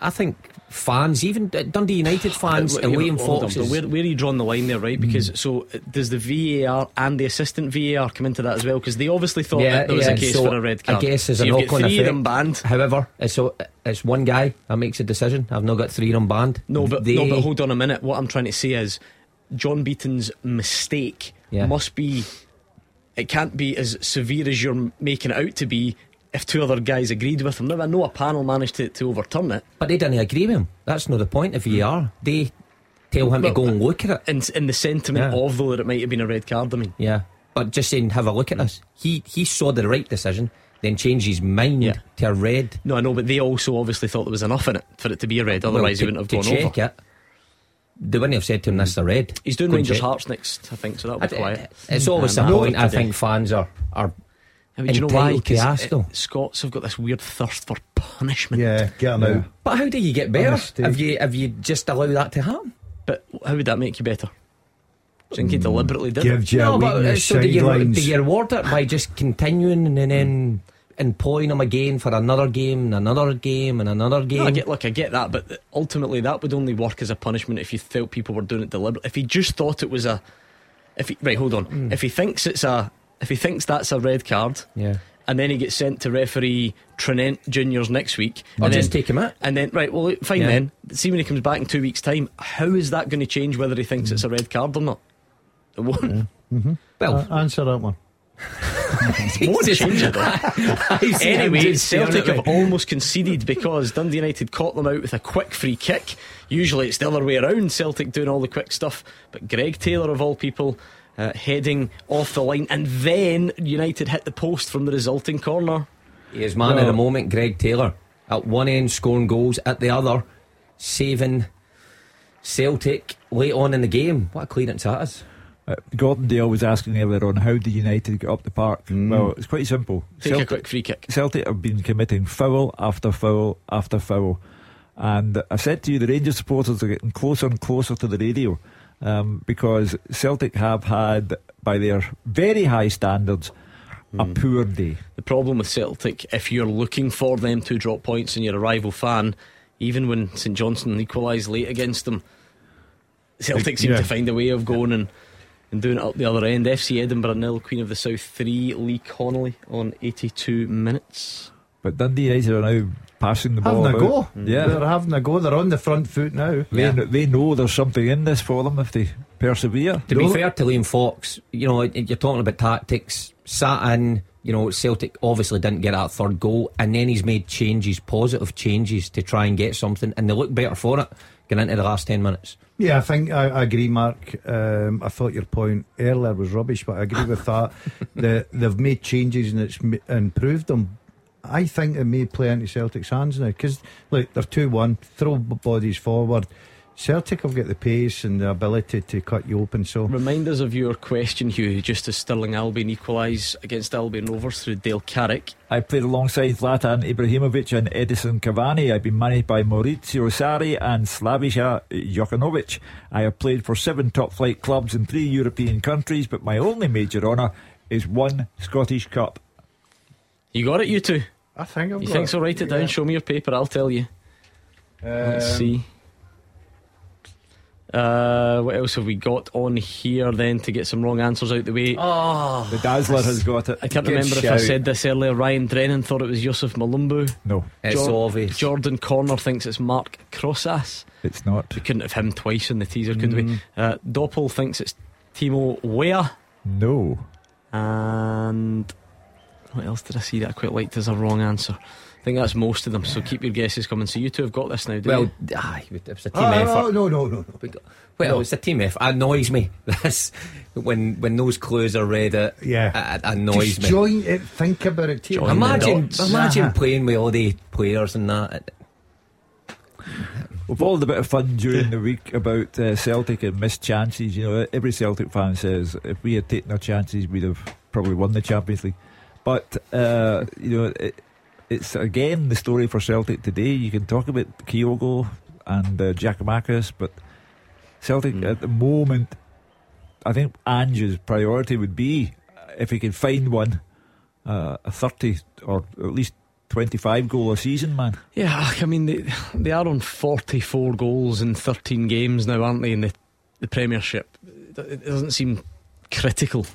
I think fans, even Dundee United fans Uh, and wait, Liam hold Fox, is- where, where are you drawing the line there, right? Because so uh, does the VAR and the assistant VAR come into that as well? Because they obviously thought that there was a case so for a red card. I guess there's so a knock on effect. of them banned. However, it's, so, it's one guy that makes a decision. I've not got three of them banned. No, but They- no, but hold on a minute. What I'm trying to say is, John Beaton's mistake Yeah. must be. It can't be as severe as you're making it out to be. If two other guys agreed with him, now I know a panel managed to, to overturn it. But they didn't agree with him. That's not the point of VAR. Hmm. They tell him Well, to go and uh, look at it. In, in the sentiment Yeah. of though that it might have been a red card. I mean, Yeah, but just saying, have a look at this. He he saw the right decision, then changed his mind Yeah. to a red. no, I know, but they also obviously thought there was enough in it for it to be a red. Otherwise, Well, he wouldn't have to gone check over. it. They wouldn't have said to him, "This is a red." He's doing Go Rangers. Hearts next, I think. So that'll be I- quiet. It's always a point. I think fans are are. I mean, do you know why? entitled to 'Cause, ask, uh, though. Scots have got this weird thirst for punishment. yeah, get him out. But how do you get better Honesty. if you if you just allow that to happen? But how would that make you better? Do you think he deliberately did it? Gives you a but uh, so do you, sidelines. do you reward it by just continuing and then employing them again for another game and another game and another game? No, I get, look, I get that, but ultimately that would only work as a punishment if you felt people were doing it deliberately. If he just thought it was a, if he, right, hold on, Hmm. if he thinks it's a, if he thinks that's a red card, yeah. and then he gets sent to referee Tranent Juniors next week, Or and just then, take him out. and then right, well, fine Yeah. then. See when he comes back in two weeks' time, how is that going to change whether he thinks it's a red card or not? It won't. Well, Uh, answer that one. It won't change it. though. Anyway, Celtic have almost conceded because Dundee United caught them out with a quick free kick. Usually it's the other way around, Celtic doing all the quick stuff. But Greg Taylor, of all people, uh, heading off the line, and then United hit the post from the resulting corner. He is man of the moment, Greg Taylor. At one end, scoring goals, at the other, saving Celtic late on in the game. What a clearance that is. Uh, Gordon Dalziel was asking earlier on how did United get up the park? Well, it's quite simple. Take a quick free kick. Celtic have been committing foul after foul after foul. And I said to you, the Rangers supporters are getting closer and closer to the radio um, because Celtic have had, by their very high standards, a poor day. The problem with Celtic, if you're looking for them to drop points and you're a rival fan, even when St Johnstone equalised late against them, Celtic seem Yeah. to find a way of going and, and doing it up the other end. FC Edinburgh nil, Queen of the South three, Lee Connolly on 82 minutes. But Dundee United are now passing the ball. Having a go. about. Yeah. They're having a go. They're on the front foot now. They, Yeah. they know there's something in this for them if they persevere. To be fair to Liam Fox, you know, you're talking about tactics. Sat in, you know, Celtic obviously didn't get that third goal, and then he's made changes, positive changes to try and get something, and they look better for it getting into the last 10 minutes. Yeah, I think I, I agree, Mark. Um, I thought your point earlier was rubbish, but I agree with that. the, they've made changes and it's m- improved them. I think it may play into Celtic's hands now because, look, they're 2 1, throw bodies forward. Celtic have got the pace and the ability to cut you open. So, Remind us of your question, Hugh, just as Stirling Albion equalise against Albion Rovers through Dale Carrick. I played alongside Zlatan Ibrahimovic and Edinson Cavani. I've been managed by Maurizio Sarri and Slavisa Jokanovic. I have played for seven top flight clubs in three European countries, but my only major honour is one Scottish Cup. You got it, you two. I think I've You think it. so? Write it down. Yeah. Show me your paper. I'll tell you. Let's Um, see. Uh, what else have we got on here then to get some wrong answers out the way? Oh, The Dazzler has got it. I can't good remember if I shout. said this earlier. Ryan Drennan thought it was Yusuf Mulumbu. No, it's Jor- obvious. Jordan Corner thinks it's Marc Crosas. it's not. We couldn't have him twice in the teaser, could we? Uh, Doppel thinks it's Timo Weah. No. And what else did I see that I quite liked as a wrong answer? I think that's most of them. So keep your guesses coming. So you two have got this now, do well, you? aye, it was a team Oh, effort. no, no, no, no. We got- Well, it's a team effort. It annoys me. That's when when those clues are read. It, Yeah. it annoys Just me. join it, think about it. Take Join the Imagine, dots. imagine Uh-huh. playing with all the players and that. We've all had a bit of fun during the week about uh, Celtic and missed chances. You know, every Celtic fan says if we had taken our chances, we'd have probably won the Champions League. But uh, you know, it, it's again the story for Celtic today. You can talk about Kyogo and uh, Giakoumakis, but Celtic Mm. at the moment, I think Ange's priority would be if he can find one, uh, a thirty or at least twenty-five goal a season, man. Yeah, I mean they they are on forty four goals in thirteen games now, aren't they? In the the Premiership, it doesn't seem critical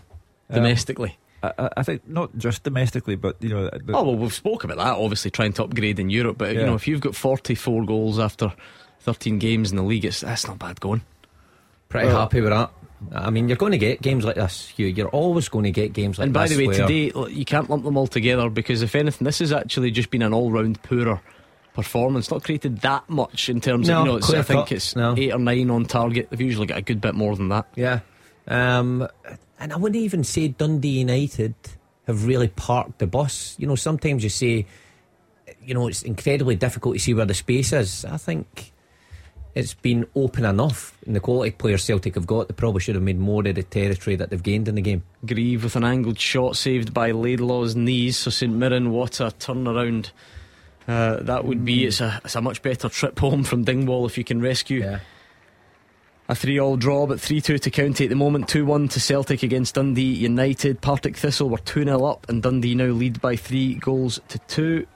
Um, domestically. I, I- I think not just domestically, but you know, the, oh well, we've spoke about that. Obviously, trying to upgrade in Europe, but you know, if you've got forty four goals after thirteen games in the league, it's that's not bad going. Pretty Well- happy with that. I mean, you're going to get games like this. You, you're always going to get games like this. and by this. the way, today you can't lump them all together because if anything, this has actually just been an all round poorer performance. Not created that much in terms No, of you know. It's, I think cut. it's No. eight or nine on target. They've usually got a good bit more than that. Yeah. Um, and I wouldn't even say Dundee United have really parked the bus. You know, sometimes you say, you know, it's incredibly difficult to see where the space is. I think it's been open enough. And the quality players Celtic have got, they probably should have made more of the territory that they've gained in the game. Greive with an angled shot saved by Laidlaw's knees. So St Mirren, what a turnaround uh, that would be. It's a, it's a much better trip home from Dingwall if you can rescue. A 3 all draw, but 3 2 to County at the moment. 2 1 to Celtic against Dundee United. Partick Thistle were 2 0 up, and Dundee now lead by 3 goals to 2.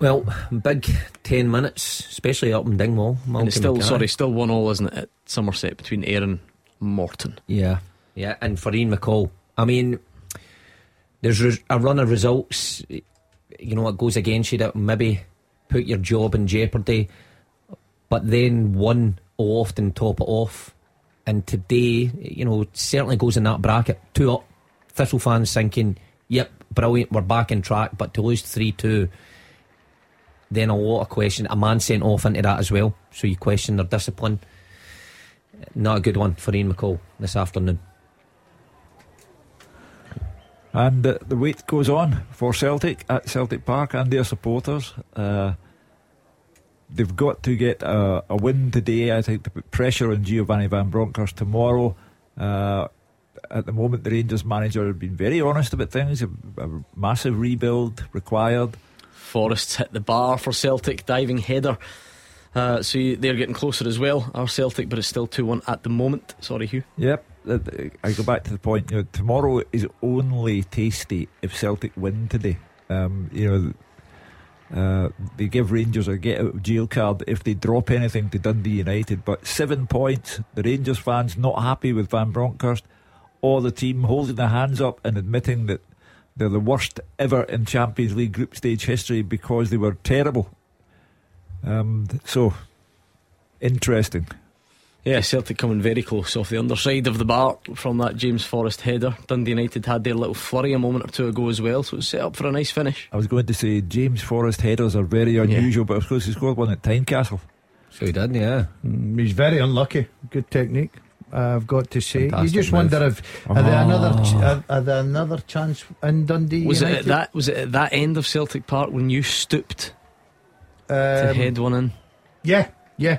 Well, big 10 minutes, especially up in Dingwall. And it's still, sorry, still 1 all, isn't it, at Somerset between Ayr and Morton. Yeah, yeah, and for Ian McCall, I mean, there's a run of results, you know, it goes against you that maybe put your job in jeopardy, but then one will often top it off. And today, you know, certainly goes in that bracket. Two up, Thistle fans thinking, yep, brilliant, we're back in track, but to lose 3 2, then a lot of question. A man sent off into that as well, so you question their discipline. Not a good one for Ian McCall this afternoon. And uh, the wait goes on for Celtic at Celtic Park and their supporters. Uh, they've got to get a, a win today, I think, to put pressure on Giovanni Van Bronckhorst tomorrow. Uh, at the moment, the Rangers manager has been very honest about things. A, a massive rebuild required. Forrest's hit the bar for Celtic, diving header. Uh, so you, they're getting closer as well, our Celtic, but it's still 2 1 at the moment. Sorry, Hugh. Yep. uh, I go back to the point. You know, tomorrow is only tasty if Celtic win today. Um, you know, uh, they give Rangers a get out of jail card if they drop anything to Dundee United. But seven points. The Rangers fans not happy with Van Bronckhorst, or the team holding their hands up and admitting that they're the worst ever in Champions League group stage history because they were terrible. Um, so interesting. Yeah, Celtic coming very close off the underside of the bar from that James Forrest header. Dundee United had their little flurry a moment or two ago as well, so it's set up for a nice finish. I was going to say James Forrest headers are very unusual, but of course he scored one at Tynecastle. So he did, yeah. Mm, He's very unlucky. Good technique. I've got to say. Fantastic you just move. wonder if are there another ch- are, are there another chance in Dundee Was it at that? Was it at that end of Celtic Park when you stooped to Um, head one in? Yeah, yeah,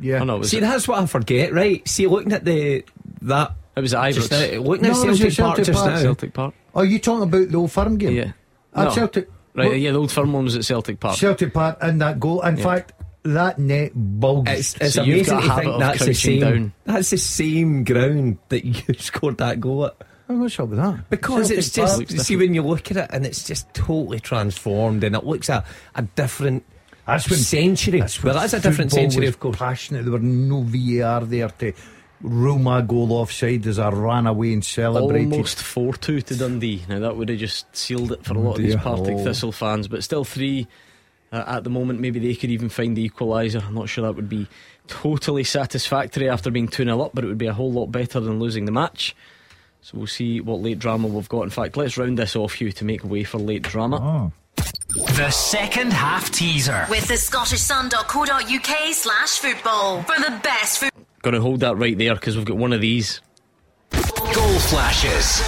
yeah. Oh no, it See, that's what I forget, right? See, looking at the that it was at just Ibrox. now, looking No, at it was Celtic, at Park Celtic just Park. now. Celtic Park. Are you talking about the old firm game? Yeah. At No. Celtic. Right, well, yeah, the old firm one was at Celtic Park. Celtic Park and that goal. In Yeah. fact, that net bulged. It's, it's So you've amazing got a to think that's the same. down. That's the same ground that you scored that goal at. Oh, what's up with that? Because Celtic it's just Park see when you look at it and it's just totally transformed and it looks a, a different That's when century. That's well, that's a different football century, was of course. Passionate. There were no VAR there to rule my goal offside as I ran away and celebrated. Almost 4 2 to Dundee. Now, that would have just sealed it for a lot of these. Partick Oh. Thistle fans, but still 3 uh, at the moment. Maybe they could even find the equaliser. I'm not sure that would be totally satisfactory after being 2 0 up, but it would be a whole lot better than losing the match. So we'll see what late drama we've got. In fact, let's round this off, Hugh, to make way for late drama. Oh. The second half teaser. With the scottishsun.co.uk slash football. For the best football. Going to hold that right there because we've got one of these. Goal flashes.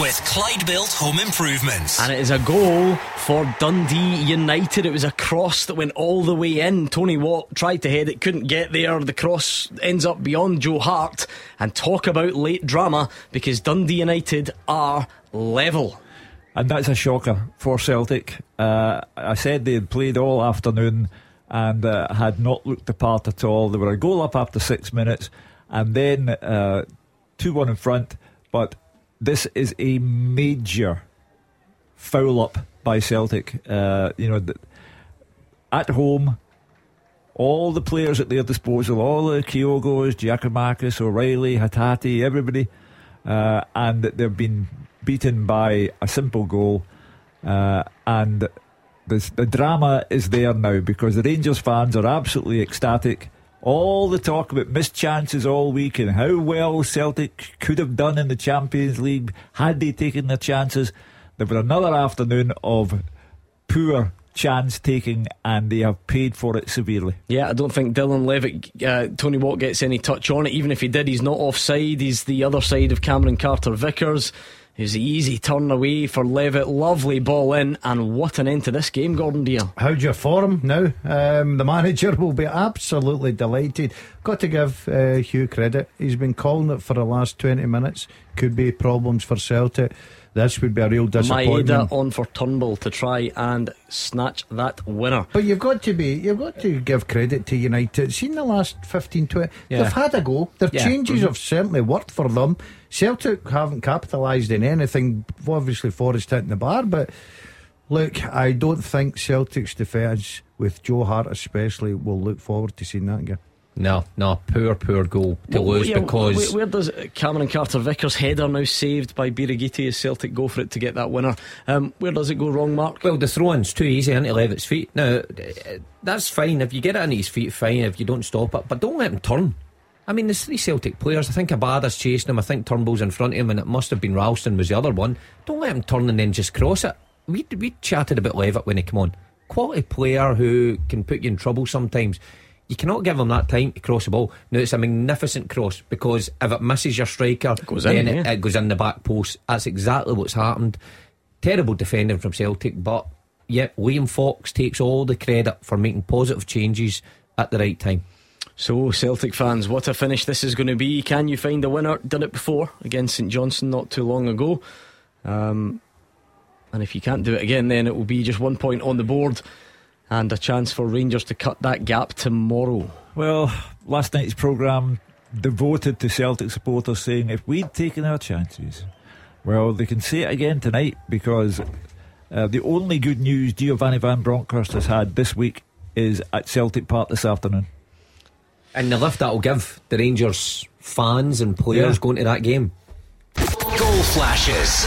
With Clyde Built Home Improvements. And it is a goal for Dundee United. It was a cross that went all the way in. Tony Watt tried to head it, couldn't get there. The cross ends up beyond Joe Hart. And talk about late drama because Dundee United are level. And that's a shocker for Celtic. Uh, I said they had played all afternoon and uh, had not looked the part at all. They were a goal up after six minutes and then uh, 2 1 in front. But this is a major foul up by Celtic. Uh, you know, at home, all the players at their disposal, all the Kyogos, Giakoumakis, O'Riley, Hatate, everybody, uh, and they've been beaten by a simple goal. Uh, and the, the drama is there now because the Rangers fans are absolutely ecstatic. All the talk about missed chances all week and how well Celtic could have done in the Champions League had they taken their chances. There was another afternoon of poor chance taking and they have paid for it severely. Yeah, I don't think Dylan Levitt, uh, Tony Watt gets any touch on it. Even if he did, he's not offside. He's the other side of Cameron Carter Vickers. He's the easy turn away for Levitt. Lovely ball in. And what an end to this game, Gordon Dalziel. How'd you form now? Um, the manager will be absolutely delighted. Got to give uh, Hugh credit. He's been calling it for the last 20 minutes. Could be problems for Celtic. This would be a real disappointment. Maeda on for Turnbull to try and snatch that winner. But you've got to be, you've got to give credit to United. Seen the last 15, 20, Yeah. they've had a go. Their Yeah. changes mm-hmm. have certainly worked for them. Celtic haven't capitalised in anything. Obviously, Forrest hitting the bar, but look, I don't think Celtic's defence, with Joe Hart especially, will look forward to seeing that again. No, no, poor, poor goal to Well, lose yeah, because where, where does Cameron Carter Vickers' header now saved by Birighitti as Celtic go for it to get that winner? Um, where does it go wrong, Mark? Well, the throw in's too easy into Levitt's feet. Now, uh, that's fine. If you get it into his feet, fine. If you don't stop it, but don't let him turn. I mean, there's three Celtic players. I think Abada's chasing him. I think Turnbull's in front of him, and it must have been Ralston was the other one. Don't let him turn and then just cross it. We we chatted about Levitt when he came on. Quality player who can put you in trouble sometimes. You cannot give him that time to cross the ball. Now it's a magnificent cross because if it misses your striker, goes in, then it, yeah. it goes in the back post. That's exactly what's happened. Terrible defending from Celtic, but yet William Fox takes all the credit for making positive changes at the right time. So, Celtic fans, what a finish this is going to be. Can you find a winner? Done it before against St Johnstone not too long ago. Um, and if you can't do it again, then it will be just one point on the board and a chance for Rangers to cut that gap tomorrow. Well, last night's programme devoted to Celtic supporters saying if we'd taken our chances, well, they can say it again tonight because uh, the only good news Giovanni Van Bronckhorst has had this week is at Celtic Park this afternoon. And the lift that'll give the Rangers fans and players Yeah. going to that game. Goal flashes.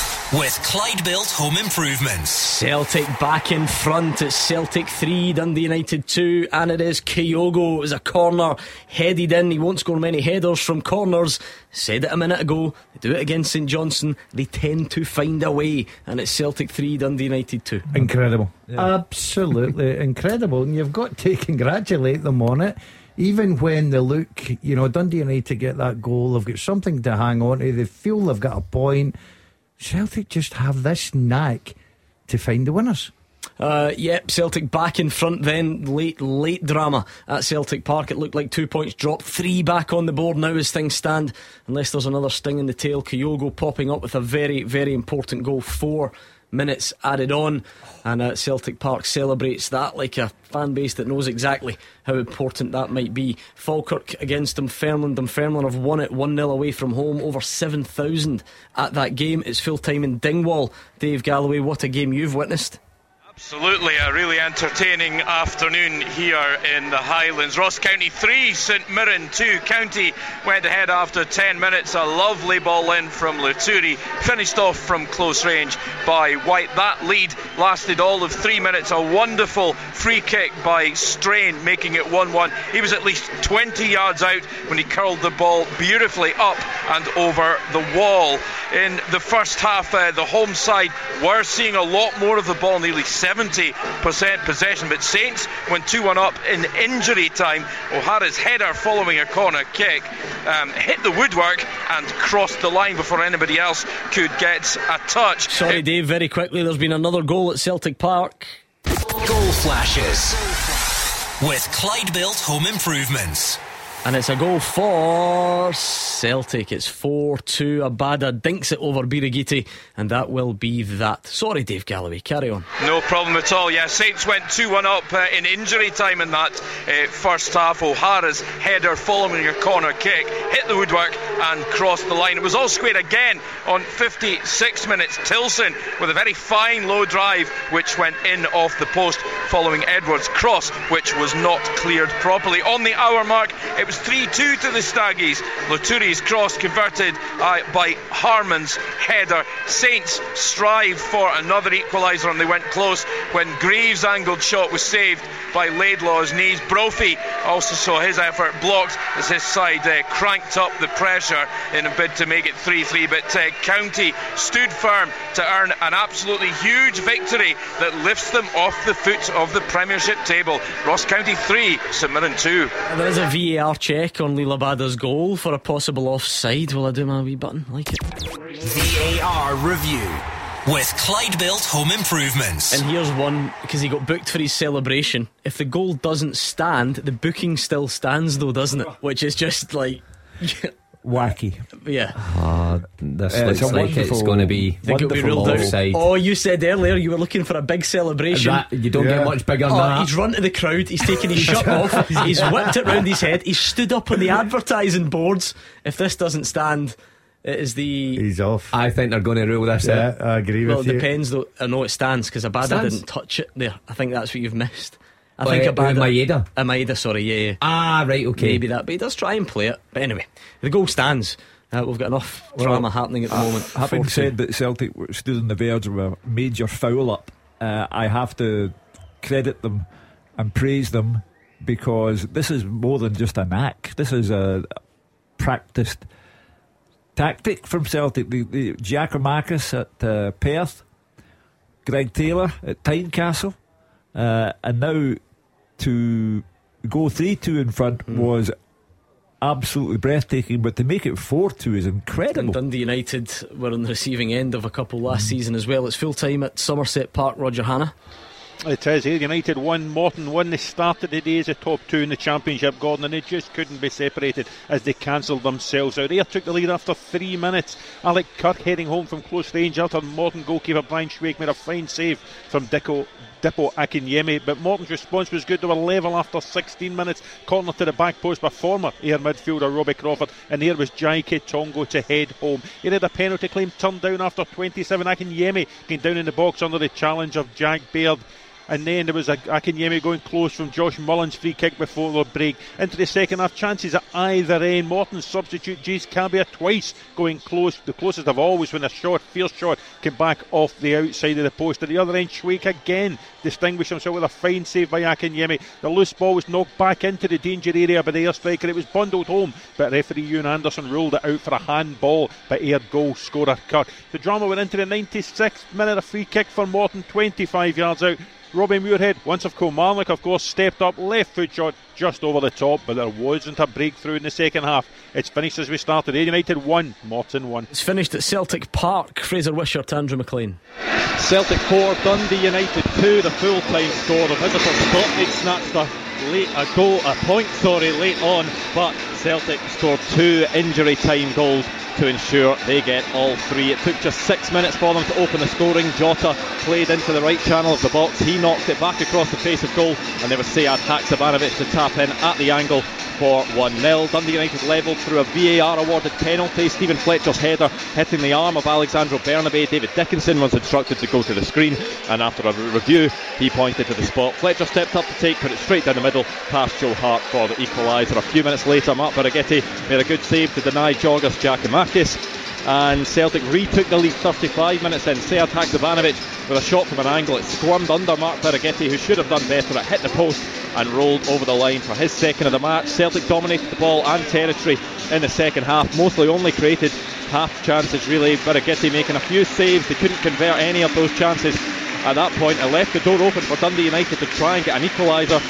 With Clyde Built Home Improvements. Celtic back in front. It's Celtic 3, Dundee United 2, and it is Kyogo. It was a corner headed in. He won't score many headers from corners. Said it a minute ago. They do it against St Johnstone. They tend to find a way, and it's Celtic 3, Dundee United 2. Incredible. Absolutely incredible. And you've got to congratulate them on it. Even when they look, you know, Dundee United to get that goal, they've got something to hang on to, they feel they've got a point. Celtic just have this knack to find the winners. Uh, yep, Celtic back in front then. Late, late drama at Celtic Park. It looked like two points dropped. Three back on the board now as things stand. Unless there's another sting in the tail. Kyogo popping up with a very, very important goal. Four minutes added on. And uh, Celtic Park celebrates that like a fan base that knows exactly how important that might be. Falkirk against Dunfermline. Dunfermline have won it 1 0 away from home. Over 7,000 at that game. It's full time in Dingwall. Dave Galloway, what a game you've witnessed. Absolutely, a really entertaining afternoon here in the Highlands. Ross County 3, St Mirren 2. County went ahead after 10 minutes. A lovely ball in from Loturi, finished off from close range by White. That lead lasted all of three minutes. A wonderful free kick by Strain, making it 1 1. He was at least 20 yards out when he curled the ball beautifully up and over the wall. In the first half, uh, the home side were seeing a lot more of the ball, nearly 70% possession. But Saints went 2 1 up in injury time. O'Hara's header following a corner kick um, hit the woodwork and crossed the line before anybody else could get a touch. Sorry, Dave, very quickly, there's been another goal at Celtic Park. Goal flashes with Clyde Built Home Improvements. And it's a goal for Celtic. It's 4 2. Abada dinks it over Birighitti, and that will be that. Sorry, Dave Galloway, carry on. No problem at all. Yeah, Saints went 2 1 up uh, in injury time in that uh, first half. O'Hara's header following a corner kick hit the woodwork and crossed the line. It was all square again on 56 minutes. Tillson with a very fine low drive which went in off the post following Edwards' cross, which was not cleared properly. On the hour mark, it was 3 2 to the Staggies. Loturi's cross converted uh, by Harmon's header. Saints strive for another equaliser and they went close when Greive's angled shot was saved by Laidlaw's knees. Brophy also saw his effort blocked as his side uh, cranked up the pressure in a bid to make it 3 3. But uh, County stood firm to earn an absolutely huge victory that lifts them off the foot of the Premiership table. Ross County 3, St Mirren 2. There is a VAR check on Liel Abada's goal for a possible offside. Will I do my wee button? Like it. VAR review with Clyde Built Home Improvements. And here's one because he got booked for his celebration. If the goal doesn't stand, the booking still stands, though, doesn't it? Which is just like. Wacky. Yeah. Ah, this Uh, looks a like it's wonderful- going to be Think it'll be Wonderful ruled out. Oh, you said earlier you were looking for a big celebration. That- you don't Yeah. get much bigger than Oh, that. he's run to the crowd. He's taken his shirt off. He's whipped it round his head. He's stood up on the advertising boards. If this doesn't stand, it is the. He's off. I think they're going to rule this yeah, out. I agree Well, with it you. depends though. I know it stands because Abada Stands? didn't touch it there. I think that's what you've missed. I Uh, think uh, Abada. Maeda? Uh, Maeda, sorry, yeah, yeah. Ah, right, okay. Maybe that, but he does try and play it. But anyway, the goal stands. Uh, we've got enough drama happening at the moment. Having 4-2. said that Celtic stood on the verge of a major foul up, uh, I have to credit them and praise them because this is more than just a knack. This is a practiced tactic from Celtic. The, the Giakoumakis at uh, Perth, Greg Taylor at Tynecastle, uh, and now to go 3 2 in front was absolutely breathtaking, but to make it 4 2 is incredible. And. Dundee United were on the receiving end of a couple last season as well. It's full time at Somerset Park, Roger Hanna. It is. Ayr United won, Morton won. They started the day as a top two in the Championship, Gordon, and they just couldn't be separated as they cancelled themselves out. Ayr took the lead after three minutes. Alec Kirk heading home from close range after Morton goalkeeper Brian Schwake made a fine save from Dicko. Dipo Akinyemi, but Morton's response was good. They were level after 16 minutes. Corner to the back post by former Ayr midfielder Robbie Crawford, and here was Jai Quitongo to head home. He had a penalty claim turned down after 27. Akinyemi came down in the box under the challenge of Jack Baird. And then there was a Akinyemi going close from Josh Mullins' free kick before the break. Into the second half, chances at either end. Morton's substitute, Jace Cabia, twice going close. The closest of always when a short fierce shot, came back off the outside of the post. At the other end, Schwake again distinguished himself with a fine save by Akinyemi. The loose ball was knocked back into the danger area by the Ayr striker. It was bundled home, but referee Ewan Anderson ruled it out for a handball by Ayr goal scorer Kirk. The drama went into the 96th minute, a free kick for Morton, 25 yards out. Robbie Muirhead, once of Kilmarnock, of course, stepped up, left foot shot just over the top, but there wasn't a breakthrough in the second half. It's finished as we started. Ayr United 1, Morton 1. It's finished at Celtic Park. Fraser Wishart, Andrew McLean. Celtic 4, Dundee United 2, the full time score. The visitors thought they'd snatched a, late, a goal, a point, sorry, late on, but Celtic scored two injury time goals to ensure they get all three. It took just six minutes for them to open the scoring. Jota played into the right channel of the box. He knocked it back across the face of goal, and there was Sead Haksabanovic to tap in at the angle for 1 0. Dundee United levelled through a VAR awarded penalty. Steven Fletcher's header hitting the arm of Alexandro Bernabei. David Dickinson was instructed to go to the screen, and after a review, he pointed to the spot. Fletcher stepped up to take, put it straight down the middle past Joe Hart for the equaliser. A few minutes later, Mark Birighitti made a good save to deny Giorgos Giakoumakis and Celtic retook the lead 35 minutes in. Sead Haksabanovic with a shot from an angle. It squirmed under Mark Birighitti, who should have done better. It hit the post and rolled over the line for his second of the match. Celtic dominated the ball and territory in the second half, mostly only created half chances really. Birighitti making a few saves, they couldn't convert any of those chances. At that point, it left the door open for Dundee United to try and get an equaliser.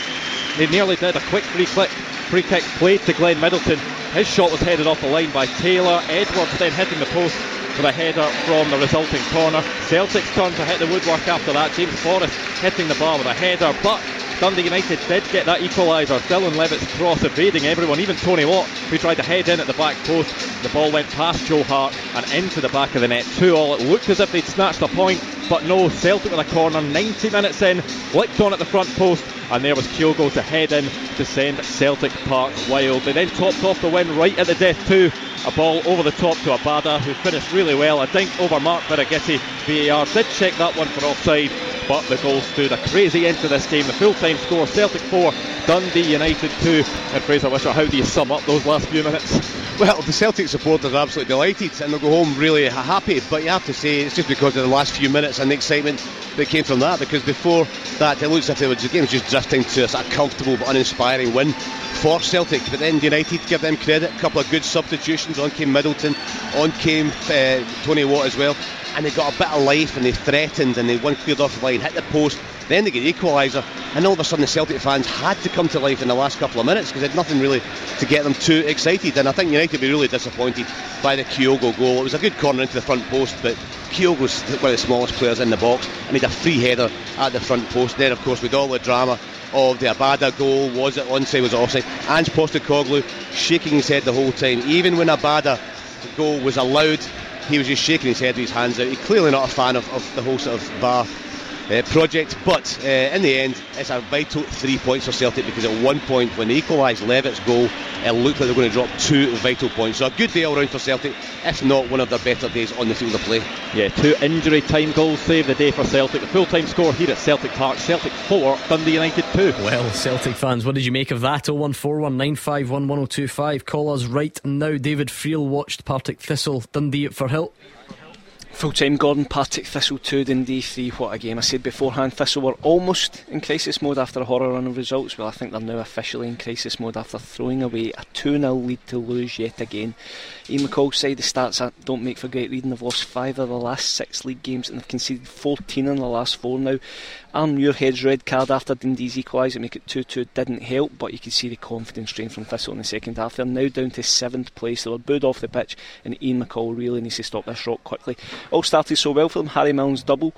They nearly did a quick free kick, free kick played to Glenn Middleton his shot was headed off the line by Taylor. Edwards then hitting the post for a header from the resulting corner. Celtic's turn to hit the woodwork after that. James Forrest hitting the bar with a header, but Dundee United did get that equaliser. Dylan Levitt's cross evading everyone, even Tony Watt, who tried to head in at the back post. The ball went past Joe Hart and into the back of the net. 2 all. It looked as if they'd snatched a point, but no. Celtic with a corner, 90 minutes in, flicked on at the front post and there was Kyogo to head in to send Celtic Park wild. They then topped off the win right at the death too. A ball over the top to Abada, who finished really well. A dink over Mark Birighitti. VAR did check that one for offside, but the goal stood a crazy end to this game. The full-time score: Celtic 4, Dundee United 2. And Fraser Wishart, how do you sum up those last few minutes? Well, the Celtic supporters are absolutely delighted and they'll go home really happy. But you have to say it's just because of the last few minutes and the excitement that came from that. Because before that, it looks as if the game was just drifting to a sort of comfortable but uninspiring win for Celtic. But then United give them credit. A couple of good substitutions. On came Middleton, on came uh, Tony Watt as well. And they got a bit of life and they threatened and they one cleared off the line, hit the post. Then they get the equaliser, and all of a sudden the Celtic fans had to come to life in the last couple of minutes because they had nothing really to get them too excited. And I think United will be really disappointed by the Kyogo goal. It was a good corner into the front post, but Kyogo's one of the smallest players in the box, and he had a free header at the front post. Then, of course, with all the drama of the Abada goal, was it onside, was it offside? Ange Postecoglou shaking his head the whole time, even when Abada goal was allowed. He was just shaking his head with his hands out. He's clearly not a fan of, of the whole sort of VAR uh, project. But uh, in the end, it's a vital three points for Celtic because at one point, when they equalised Levitt's goal, it looked like they were going to drop two vital points. So a good day all round for Celtic, if not one of their better days on the field of play. Yeah, two injury time goals save the day for Celtic. The full time score here at Celtic Park Celtic 4, Dundee United 2. Well, Celtic fans, what did you make of that? 01419511025. Call us right now. David Friel watched Partick Thistle, Dundee Firhill. Full time Gordon, Partick Thistle 2, Dundee 3. What a game. I said beforehand, Thistle were almost in crisis mode after a horror run of results. Well, I think they're now officially in crisis mode after throwing away a 2 0 lead to lose yet again. Ian McCall's side, the stats don't make for great reading. They've lost five of the last six league games and they've conceded 14 in the last four now. Aaron Muirhead's red card after Dundee's equaliser make it 2 2 didn't help, but you could see the confidence drain from Thistle in the second half. They're now down to seventh place. They were booed off the pitch, and Ian McCall really needs to stop this rot quickly. All started so well for them. Harry Milne's double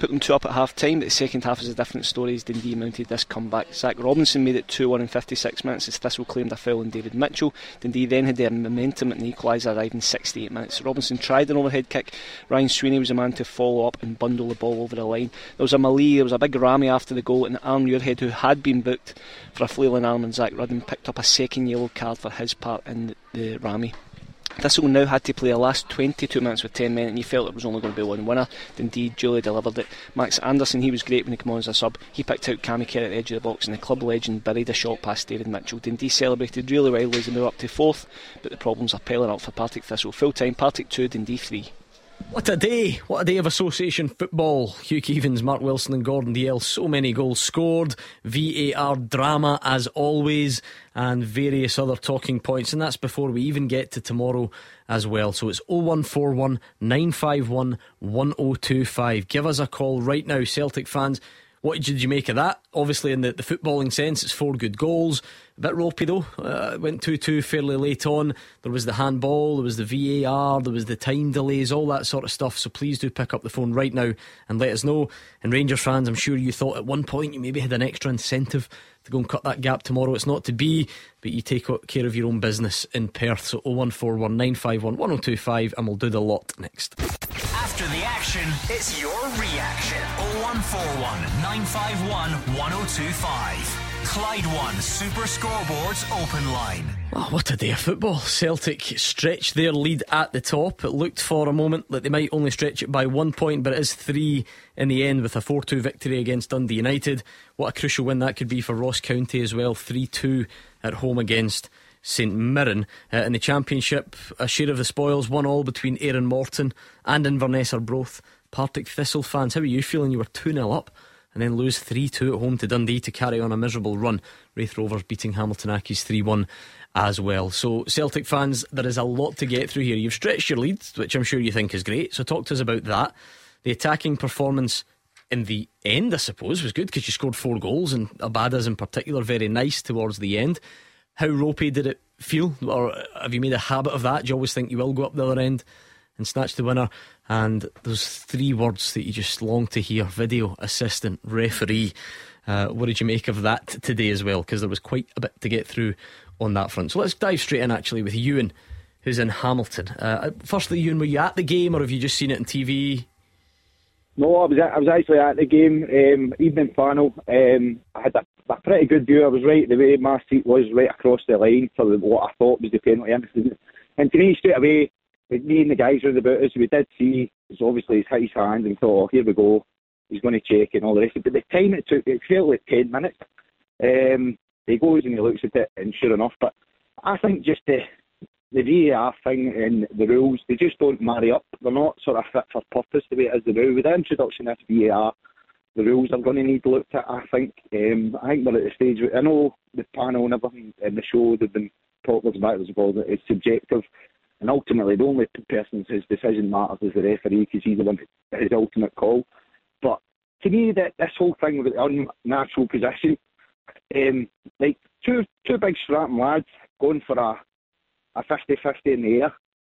put them two up at half time, but the second half is a different story as Dundee mounted this comeback. Zach Robinson made it 2 1 in 56 minutes as Thistle claimed a foul on David Mitchell. Dundee then had their momentum and the equaliser arrived in 68 minutes. Robinson tried an overhead kick. Ryan Sweeney was the man to follow up and bundle the ball over the line. There was a melee, there was a big rammy after the goal, and Aaron Muirhead, who had been booked for a flailing arm, and Zak Rudden picked up a second yellow card for his part in the, Rami. Thistle now had to play the last 22 minutes with 10 men, and you felt it was only going to be one winner. Indeed, Julie delivered it. Max Anderson, he was great when he came on as a sub. He picked out Cammy Kerr at the edge of the box, and the club legend buried a shot past David Mitchell. Dundee celebrated really well, losing they up to fourth, but the problems are piling up for Partick Thistle. Full time, Partick 2, Dundee 3. What a day! What a day of association football. Hugh Keevins, Mark Wilson, and Gordon Dalziel. So many goals scored. VAR drama as always, and various other talking points. And that's before we even get to tomorrow as well. So it's 0141 951 1025. Give us a call right now, Celtic fans. What did you make of that? Obviously, in the, the footballing sense, it's four good goals. Bit ropey though. Uh, went 2 2 fairly late on. There was the handball, there was the VAR, there was the time delays, all that sort of stuff. So please do pick up the phone right now and let us know. And Rangers fans, I'm sure you thought at one point you maybe had an extra incentive to go and cut that gap tomorrow. It's not to be, but you take care of your own business in Perth. So 0141 951 1025 and we'll do the lot next. After the action, it's your reaction. 0141 951 1025. Clyde One Super Scoreboards Open Line. Oh, what a day of football. Celtic stretched their lead at the top. It looked for a moment that they might only stretch it by one point, but it is three in the end with a 4 2 victory against Dundee United. What a crucial win that could be for Ross County as well. 3 2 at home against St Mirren. Uh, in the Championship, a share of the spoils, one all between Ayr and Morton and Inverness Arbroath. Partick Thistle fans, how are you feeling? You were 2 0 up and then lose 3 2 at home to Dundee to carry on a miserable run. Raith Rovers beating Hamilton Accies 3 1 as well. So, Celtic fans, there is a lot to get through here. You've stretched your lead, which I'm sure you think is great. So, talk to us about that. The attacking performance in the end, I suppose, was good because you scored four goals, and Abada's in particular very nice towards the end. How ropey did it feel? Or have you made a habit of that? Do you always think you will go up the other end and snatch the winner? And those three words that you just long to hear video assistant, referee. Uh, what did you make of that today as well? Because there was quite a bit to get through on that front. So let's dive straight in actually with Ewan, who's in Hamilton. Uh, firstly, Ewan, were you at the game or have you just seen it on TV? No, I was I was actually at the game, um, evening final. Um, I had a, a, pretty good view. I was right the way my seat was right across the line for what I thought was the penalty. And to me, straight away, me and the guys around about us, we did see, it's obviously his hand and thought, oh, here we go, he's going to check and all the rest. of it. But the time it took, it felt like 10 minutes. Um, he goes and he looks at it, and sure enough, but I think just the, the VAR thing and the rules, they just don't marry up. They're not sort of fit for purpose the way it is rule. With the introduction of VAR, the rules are going to need looked at, I think. Um, I think we're at the stage, where, I know the panel and everything in the show, they've been talking about it as it's subjective. And ultimately, the only person whose decision matters is the referee because he's the one his ultimate call. But to me, that this whole thing with the unnatural position, um, like two two big strapping lads going for a a 50-50 in the air,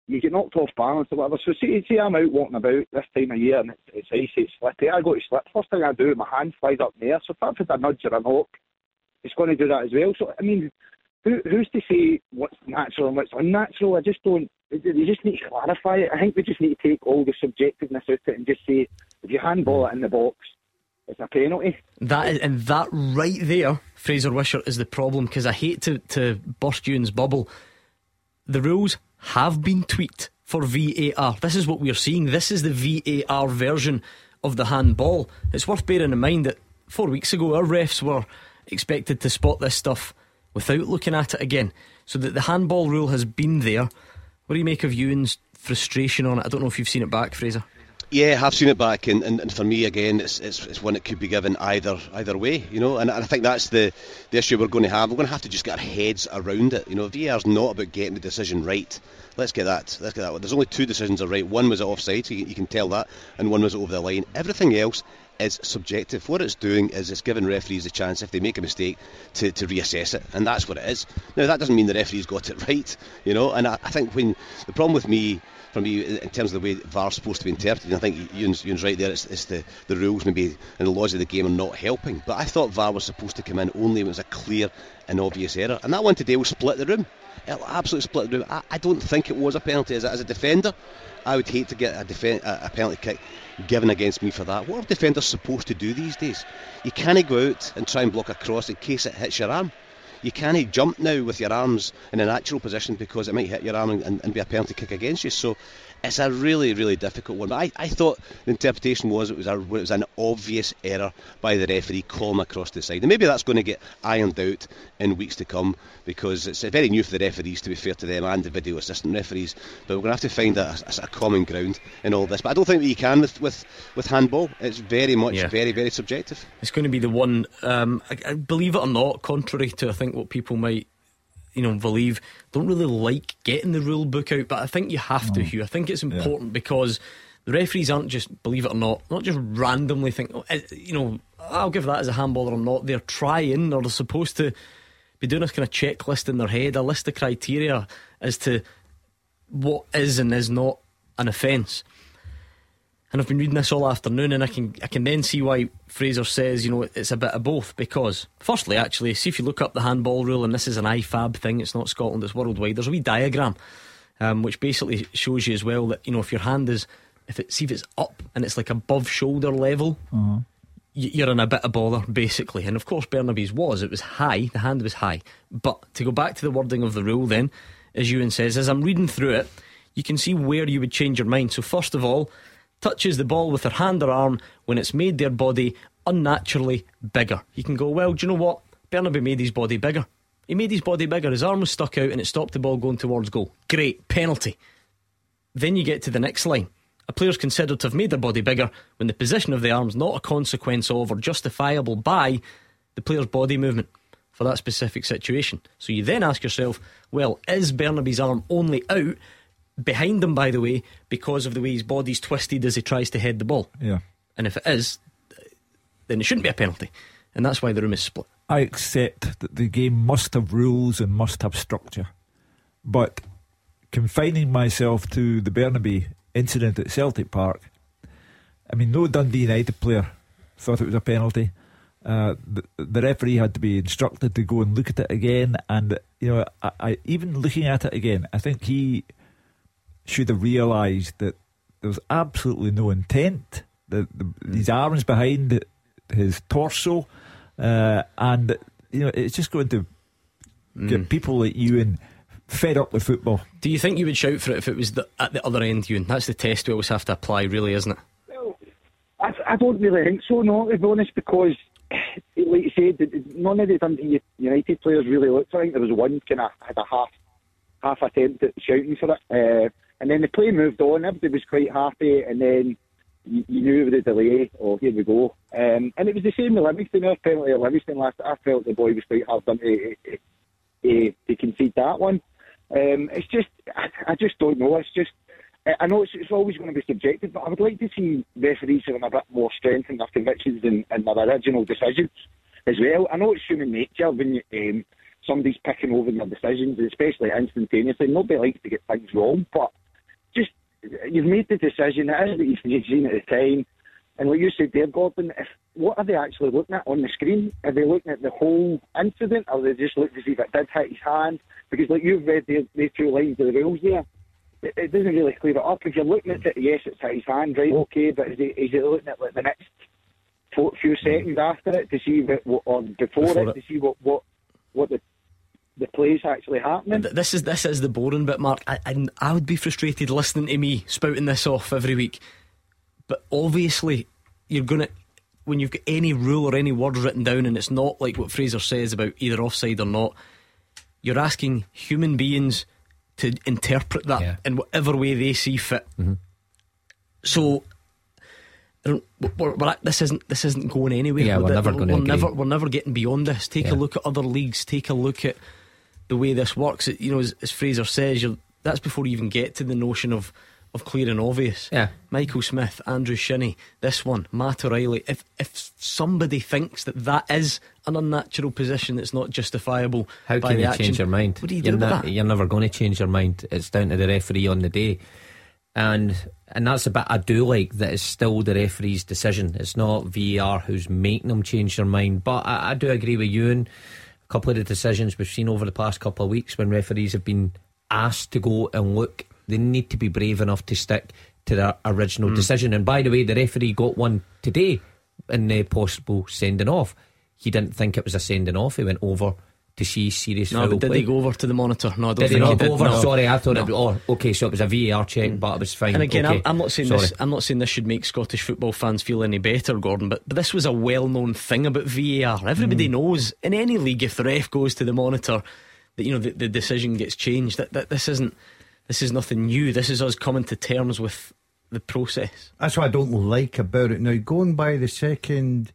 you get knocked off balance or whatever. So see, see I'm out walking about this time of year and it's, it's icy, it's slippy. I go to slip. First thing I do, my hand flies up in the air. So if I've had a nudge or a knock, it's going to do that as well. So I mean, who, who's to say what's natural and what's unnatural? I just don't. You just need to clarify it. I think we just need to take all the subjectiveness out of it and just say if you handball it in the box, it's a penalty. That is, and that right there, Fraser Wishart, is the problem because I hate to to burst Ewan's bubble. The rules have been tweaked for VAR. This is what we are seeing. This is the VAR version of the handball. It's worth bearing in mind that four weeks ago our refs were expected to spot this stuff without looking at it again. So that the handball rule has been there. What do you make of Ewan's frustration on it? I don't know if you've seen it back, Fraser. Yeah, I've seen it back, and, and, and for me again, it's, it's, it's one that could be given either either way, you know. And, and I think that's the, the issue we're going to have. We're going to have to just get our heads around it. You know, VAR's not about getting the decision right. Let's get that. Let's get that. There's only two decisions are right. One was offside, so you, you can tell that, and one was over the line. Everything else is subjective. What it's doing is it's giving referees a chance, if they make a mistake, to, to reassess it, and that's what it is. Now, that doesn't mean the referees got it right, you know, and I, I think when the problem with me from you in terms of the way VAR's supposed to be interpreted. I think Ewan's, Ewan's right there. It's, it's, the, the rules maybe and the laws of the game are not helping. But I thought VAR was supposed to come in only when it was a clear and obvious error. And that one today will split the room. Absolutely split the room. I, I don't think it was a penalty. As a, as a defender, I would hate to get a, defen- a, a penalty kick given against me for that. What are defenders supposed to do these days? You can't go out and try and block a cross in case it hits your arm. You can't jump now with your arms in a natural position because it might hit your arm and, and be a penalty kick against you. So it's a really, really difficult one. But I, I thought the interpretation was it was, a, it was an obvious error by the referee calling across the side. And maybe that's going to get ironed out in weeks to come because it's very new for the referees, to be fair to them, and the video assistant referees. But we're going to have to find a, a, a common ground in all this. But I don't think that you can with, with, with handball. It's very much, yeah. very, very subjective. It's going to be the one, um, I, I believe it or not, contrary to I think what people might you know, believe don't really like getting the rule book out, but I think you have mm. to, Hugh. I think it's important yeah. because the referees aren't just, believe it or not, not just randomly think, oh, eh, you know, I'll give that as a handball or not. They're trying or they're supposed to be doing a kind of checklist in their head, a list of criteria as to what is and is not an offence. And I've been reading this all afternoon, and I can I can then see why Fraser says you know it's a bit of both. Because firstly, actually, see if you look up the handball rule, and this is an IFAB thing. It's not Scotland; it's worldwide. There's a wee diagram, um, which basically shows you as well that you know if your hand is if it see if it's up and it's like above shoulder level, uh-huh. you're in a bit of bother, basically. And of course, Bernabei's was. It was high. The hand was high. But to go back to the wording of the rule, then, as Ewan says, as I'm reading through it, you can see where you would change your mind. So, first of all, touches the ball with their hand or arm when it's made their body unnaturally bigger. You can go, well, do you know what? Bernabei made his body bigger. He made his body bigger. His arm was stuck out and it stopped the ball going towards goal. Great, penalty. Then you get to the next line. A player's considered to have made their body bigger when the position of the arm's not a consequence of or justifiable by the player's body movement for that specific situation. So you then ask yourself, well, is Bernabei's arm only out behind him, by the way, because of the way his body's twisted as he tries to head the ball? Yeah. And if it is, then it shouldn't be a penalty. And that's why the room is split. I accept that the game must have rules and must have structure. But confining myself to the Bernabei incident at Celtic Park, I mean, no Dundee United player thought it was a penalty. Uh, the, the referee had to be instructed to go and look at it again, and you know, I, I even looking at it again, I think he should have realised that there was absolutely no intent. The, the, His arms behind his torso, uh, and you know, it's just going to get people like you and fed up with football. Do you think you would shout for it if it was the, at the other end, Ewan? That's the test we always have to apply, really, isn't it? I, I don't really think so, no, to be honest, because, like you said, none of the Dundee United players really looked. I think there was one kind of had a half half attempt at shouting for it, uh, and then the play moved on. Everybody was quite happy, and then you, you knew the delay. Oh, here we go. Um, and it was the same with Livingston. Our penalty at Livingston last. I felt the boy was quite hard done to, to, to, concede that one. Um, it's just, I, I just don't know. It's just. I- know it's, it's always going to be subjective, but I would like to see referees having a bit more strength in their convictions and, and their original decisions as well. I know it's human nature when um, somebody's picking over their decisions, especially instantaneously. Nobody likes to get things wrong, but you've made the decision. It is what you've seen at the time. And what you said there, Gordon, if, what are they actually looking at on the screen? Are they looking at the whole incident, or are they just looking to see if it did hit his hand? Because like you've read the, the two lines of the rules there, it, it doesn't really clear it up. If you're looking at it, yes, it's hit his hand, right? Okay, but is he, is he looking at like the next few seconds after it to see what, what or before, Before it, it. to see what what what the the play's actually happening? This is this is the boring bit, Mark. I, I I would be frustrated listening to me spouting this off every week, but obviously you're gonna when you've got any rule or any word written down, and it's not like what Fraser says about either offside or not. You're asking human beings to interpret that Yeah. in whatever way they see fit. Mm-hmm. So. I don't, we're, we're, this isn't this isn't going anywhere. Yeah, we're never gonna We're never we're never getting beyond this. Take Yeah. a look at other leagues. Take a look at the way this works. It- You know, as, as Fraser says, you're, that's before you even get to the notion of of clear and obvious. Yeah. Michael Smith, Andrew Shinnie, this one, Matt O'Riley. If if somebody thinks that that is an unnatural position that's not justifiable, How can you action, change your mind? What do you you're do about that? You're never going to change your mind. It's down to the referee on the day, and and that's a bit I do like that it's still the referee's decision. It's not VAR who's making them change their mind. But I, I do agree with you and couple of the decisions we've seen over the past couple of weeks when referees have been asked to go and look. They need to be brave enough to stick to their original Mm. decision. And by the way, the referee got one today in the possible sending off. He didn't think it was a sending off. He went over to see serious No, foul but did play. he go over to the monitor? No, I don't Did he think not go over? no. Sorry, I thought No. it. Oh, okay, so it was a VAR check, but it was fine. And again, okay. I'm, I'm not saying Sorry. this. I'm not saying this should make Scottish football fans feel any better, Gordon. But, but this was a well-known thing about VAR. Everybody Mm. knows in any league if the ref goes to the monitor, that you know the, the decision gets changed. That, that this isn't. This is nothing new. This is us coming to terms with the process. That's what I don't like about it. Now, going by the second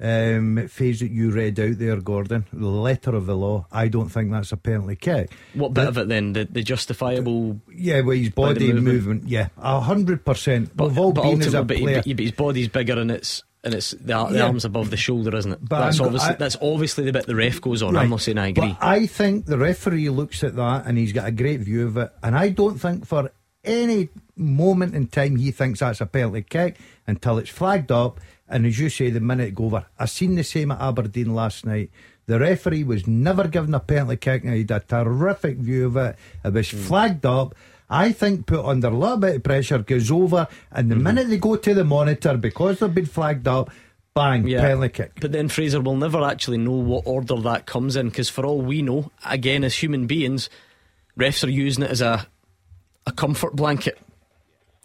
um, phase that you read out there, Gordon, the letter of the law, I don't think that's a penalty kick. What bit of it then? The, the justifiable. Yeah, well, his body movement. movement. yeah, a hundred percent. But, We've all but been as a but, player. but, but his body's bigger and it's and it's the, the Yeah. arms above the shoulder, isn't it? But that's I'm obviously I- that's obviously the bit the ref goes on. Right. I'm not saying I agree. But I think the referee looks at that and he's got a great view of it. And I don't think for any moment in time he thinks that's a penalty kick until it's flagged up. And as you say, the minute it go over. I seen the same at Aberdeen last night. The referee was never given a penalty kick. Now he had a terrific view of it. It was Hmm. flagged up. I think put under a little bit of pressure goes over, and the minute they go to the monitor because they've been flagged up, bang, Yeah. penalty kick. But then Fraser will never actually know what order that comes in because, for all we know, again, as human beings, refs are using it as a a comfort blanket,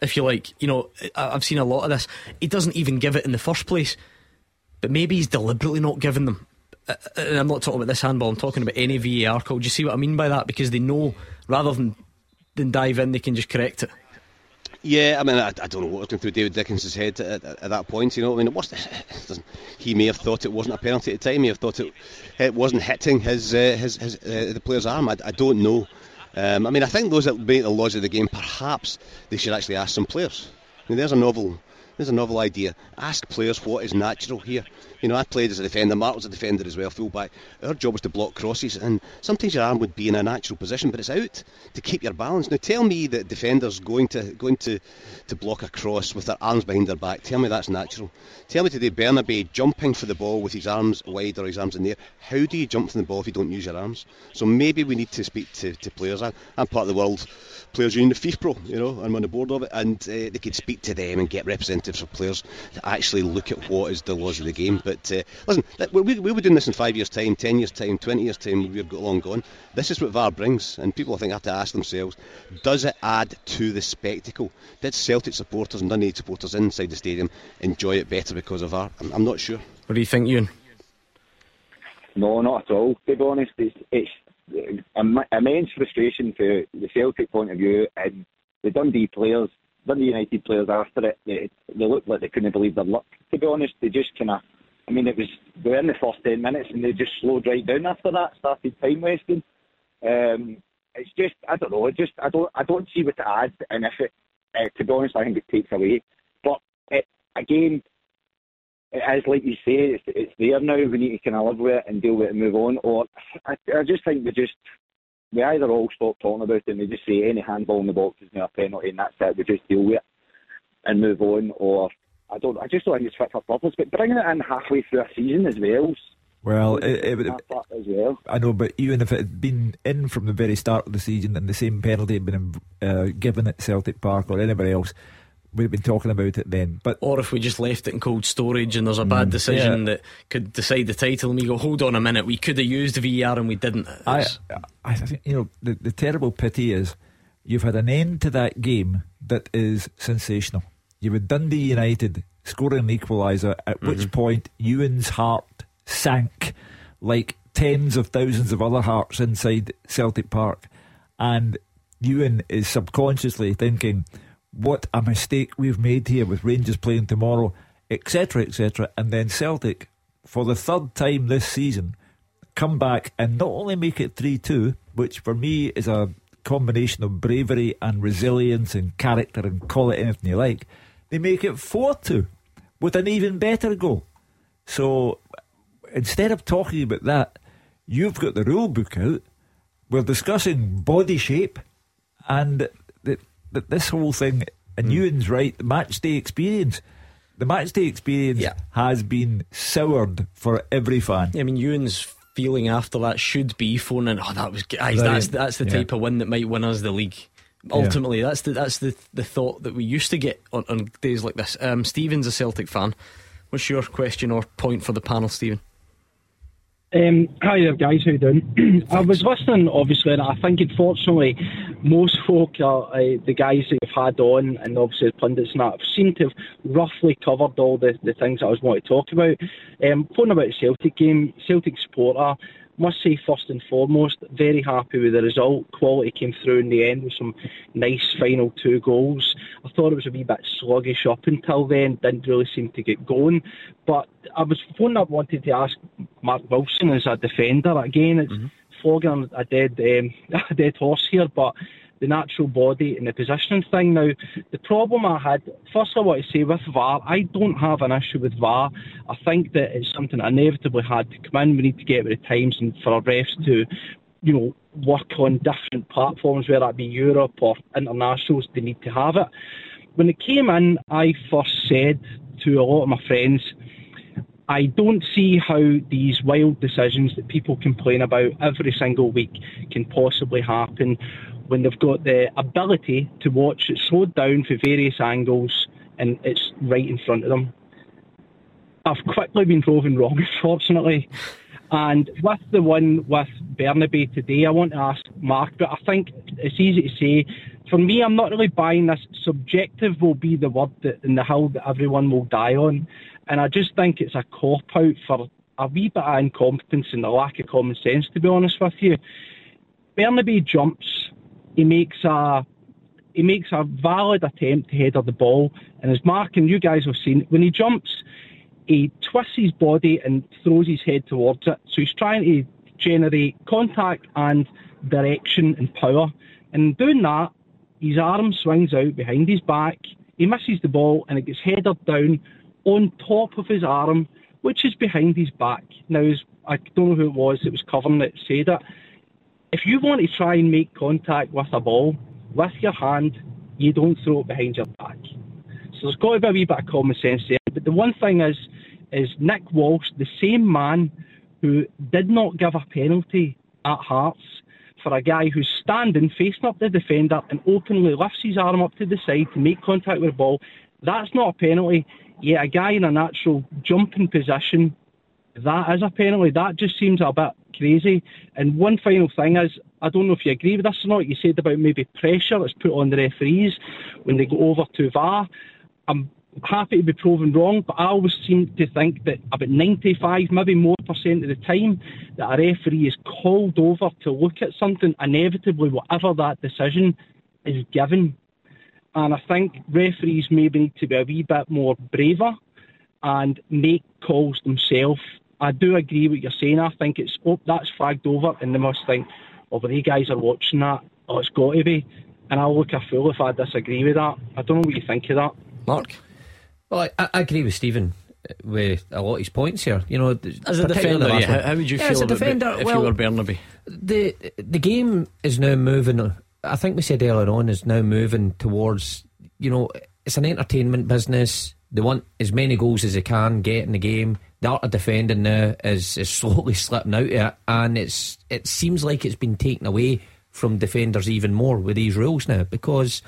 if you like. You know, I've seen a lot of this. He doesn't even give it in the first place, but maybe he's deliberately not giving them. Uh, And I'm not talking about this handball. I'm talking about any VAR call. Do you see what I mean by that? Because they know rather than than dive in, they can just correct it. Yeah, I mean, I, I don't know what was going through David Dickens' head at, at, at that point. You know, I mean, it was he may have thought it wasn't a penalty at the time. He may have thought it it wasn't hitting his uh, his, his uh, the player's arm. I, I don't know. Um, I mean, I think those that make the laws of the game, perhaps they should actually ask some players. I mean, there's a novel. There's a novel idea. Ask players what is natural here. You know, I played as a defender. Mark was a defender as well, fullback. Our job was to block crosses, and sometimes your arm would be in a natural position, but it's out to keep your balance. Now, tell me that defenders going to going to to block a cross with their arms behind their back. Tell me that's natural. Tell me today, Bernabei jumping for the ball with his arms wide or his arms in the air. How do you jump from the ball if you don't use your arms? So maybe we need to speak to, to players. I, I'm part of the world players union, the FIFPro, you know, I'm on the board of it, and uh, they could speak to them and get representatives of players to actually look at what is the laws of the game. But uh, listen, we, we, we'll be doing this in five years' time, ten years' time, twenty years' time. We've got long gone. This is what VAR brings, and people I think have to ask themselves: Does it add to the spectacle? Did Celtic supporters and Dundee supporters inside the stadium enjoy it better because of VAR? I'm, I'm not sure. What do you think, Ewan? No, not at all. To be honest, it's, it's im- immense frustration for the Celtic point of view, and the Dundee players, Dundee United players after it, they, they looked like they couldn't believe their luck. To be honest, they just kind of, I mean, it was they were in the first ten minutes and they just slowed right down after that, started time wasting. Um, it's just, I don't know, it just, I don't, I don't see what to add, and if it, uh, to be honest, I think it takes away. But it, again, it is like you say, it's, it's there now. We need to kind of live with it and deal with it and move on. Or I, I just think we just we either all stop talking about it and we just say any handball in the box is now a penalty and that's it. We just deal with it and move on. Or I don't. I just don't think it's fit for purpose. But bringing it in halfway through a season as well. Well, it, it would that part as well. I know, but even if it had been in from the very start of the season and the same penalty had been uh, given at Celtic Park or anywhere else, we'd have been talking about it then. But Or if we just left it in cold storage and there's a bad Mm, decision yeah. that could decide the title, and we go, hold on a minute, we could have used VAR and we didn't. I, It's- I think you know the, the terrible pity is you've had an end to that game that is sensational. You had Dundee United scoring an equaliser, at which point Ewan's heart sank like tens of thousands of other hearts inside Celtic Park, and Ewan is subconsciously thinking, "What a mistake we've made here with Rangers playing tomorrow." Etc. Etc. And then Celtic, for the third time this season, come back and not only make it 3 2, which for me is a combination of bravery and resilience and character and call it anything you like, they make it 4 2 with an even better goal. So instead of talking about that, you've got the rule book out. We're discussing body shape and the, this whole thing. And Ewan's right, the match day experience. The match day experience has been soured for every fan. I mean, Ewan's feeling after that should be phoning. Oh, that was guys. That's that's the Yeah. type of win that might win us the league. Ultimately, that's the that's the the thought that we used to get on, on days like this. Um, Stephen's a Celtic fan. What's your question or point for the panel, Stephen? Um, hi there, guys. How you doing? I was listening, obviously, and I think unfortunately most folk are uh, the guys that you've had on, and obviously the pundits and that have seemed to have roughly covered all the, the things that I was wanting to talk about. Um, phoning about the Celtic game, Celtic supporter. Must say first and foremost, very happy with the result. Quality came through in the end with some nice final two goals. I thought it was a wee bit sluggish up until then, didn't really seem to get going. But I was one I wanted to ask Mark Wilson as a defender. Again, it's flogging a dead um, a dead horse here, but the natural body and the positioning thing. Now, the problem I had, first I want to say with VAR, I don't have an issue with VAR. I think that it's something that inevitably had to come in. We need to get with the times and for our refs to, you know, work on different platforms, whether that be Europe or internationals, they need to have it. When it came in, I first said to a lot of my friends, I don't see how these wild decisions that people complain about every single week can possibly happen when they've got the ability to watch it slowed down for various angles and it's right in front of them. I've quickly been proven wrong, unfortunately. And with the one with Bernabei today, I want to ask Mark, but I think it's easy to say. For me, I'm not really buying this. Subjective will be the word that, in the hill that everyone will die on. And I just think it's a cop out for a wee bit of incompetence and a lack of common sense, to be honest with you. Bernabei jumps, he makes a he makes a valid attempt to header the ball, and as Mark and you guys have seen, when he jumps, he twists his body and throws his head towards it. So he's trying to generate contact and direction and power. And doing that, his arm swings out behind his back. He misses the ball and it gets headed down on top of his arm, which is behind his back. Now, I don't know who it was that was covering it said it. If you want to try and make contact with a ball with your hand, you don't throw it behind your back. So there's got to be a wee bit of common sense there. But the one thing is, is Nick Walsh, the same man who did not give a penalty at Hearts for a guy who's standing facing up the defender and openly lifts his arm up to the side to make contact with the ball. That's not a penalty. Yet a guy in a natural jumping position, that is a penalty. That just seems a bit crazy. And one final thing is, I don't know if you agree with this or not. You said about maybe pressure that's put on the referees when they go over to VAR. I'm happy to be proven wrong, but I always seem to think that about 95, maybe more percent of the time, that a referee is called over to look at something, inevitably, whatever that decision is given. And I think referees maybe need to be a wee bit more braver and make calls themselves. I do agree with what you're saying. I think it's oh, that's flagged over, and they must think, oh, but these guys are watching that. Oh, it's got to be. And I'll look a fool if I disagree with that. I don't know what you think of that. Mark? Well, I, I agree with Stephen uh, with a lot of his points here. You know, as a defender, yeah, how, how, would you yeah, feel as a defender, if well, you were Bernabei? The the game is now moving. I think we said earlier on is now moving towards. You know, it's an entertainment business. They want as many goals as they can get in the game. The art of defending now is, is slowly slipping out of it, and it's it seems like it's been taken away from defenders even more with these rules now because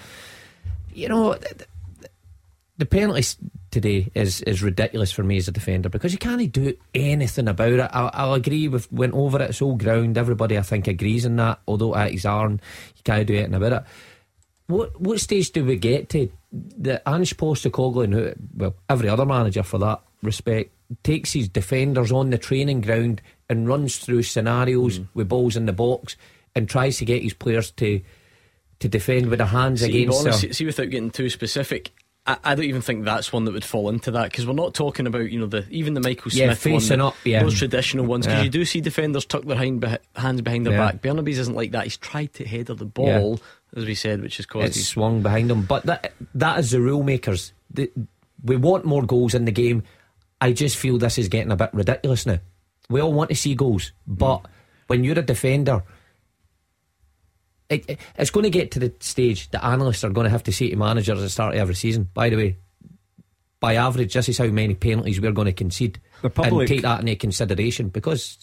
you know the penalty today is is ridiculous for me as a defender because you can't do anything about it. I, I'll agree with went over it. It's all ground. Everybody I think agrees on that. Although at his arm, you can't do anything about it. What what stage do we get to? The Ange Postecoglou, who well every other manager for that respect, takes his defenders on the training ground and runs through scenarios mm. with balls in the box and tries to get his players to to defend with their hands see, against. Honest, see, without getting too specific, I, I, don't even think that's one that would fall into that because we're not talking about you know the even the Michael Smith yeah, facing one, up, yeah. those traditional ones because yeah. you do see defenders tuck their hind, hands behind their back. Bernabei's isn't like that. He's tried to header the ball as we said, which has caused it's swung behind him. But that that is the rule makers. The, we want more goals in the game. I just feel this is getting a bit ridiculous now. We all want to see goals, but mm. when you're a defender it, it, it's going to get to the stage that analysts are going to have to say to managers at the start of every season, by the way, by average, this is how many penalties we're going to concede. The public, and take that into consideration because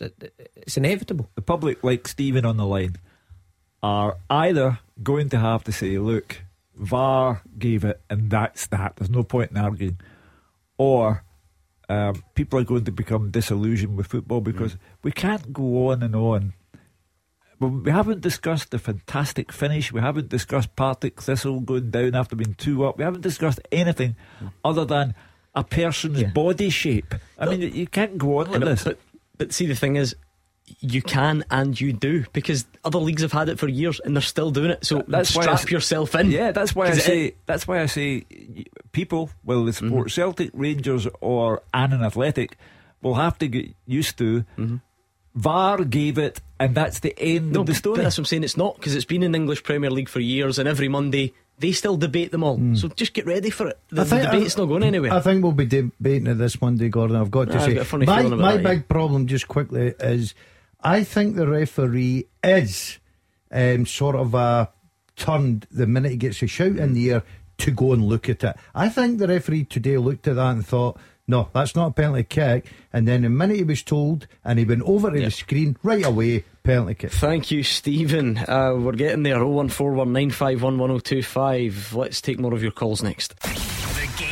it's inevitable. The public, like Stephen on the line, are either going to have to say, look, VAR gave it and that's that. There's no point in arguing. Or um, people are going to become disillusioned with football because mm. we can't go on and on we haven't discussed the fantastic finish. We haven't discussed Partick Thistle going down after being two up. We haven't discussed anything other than a person's yeah. body shape. I mean, you can't go on like this. But, but see, the thing is, you can and you do because other leagues have had it for years and they're still doing it. So that's strap why yourself in. Yeah, that's why I say. It, that's why I say people, whether they support mm-hmm. Celtic, Rangers, or Annan Athletic, will have to get used to. Mm-hmm. VAR gave it and that's the end no, of the story. that's what I'm saying. It's not because it's been in the English Premier League for years, and every Monday they still debate them all. Mm. So just get ready for it. The, the debate's not going anywhere. I think we'll be debating it this Monday, Gordon. I've got to say, my, my that, big yeah. problem, just quickly, is I think the referee is um, sort of a turned the minute he gets a shout in the air to go and look at it. I think the referee today looked at that and thought no, that's not a penalty kick. And then the minute he was told and he went over to yep. the screen right away, penalty kick. Thank you, Stephen. Uh, we're getting there. 01419511025. Let's take more of your calls next.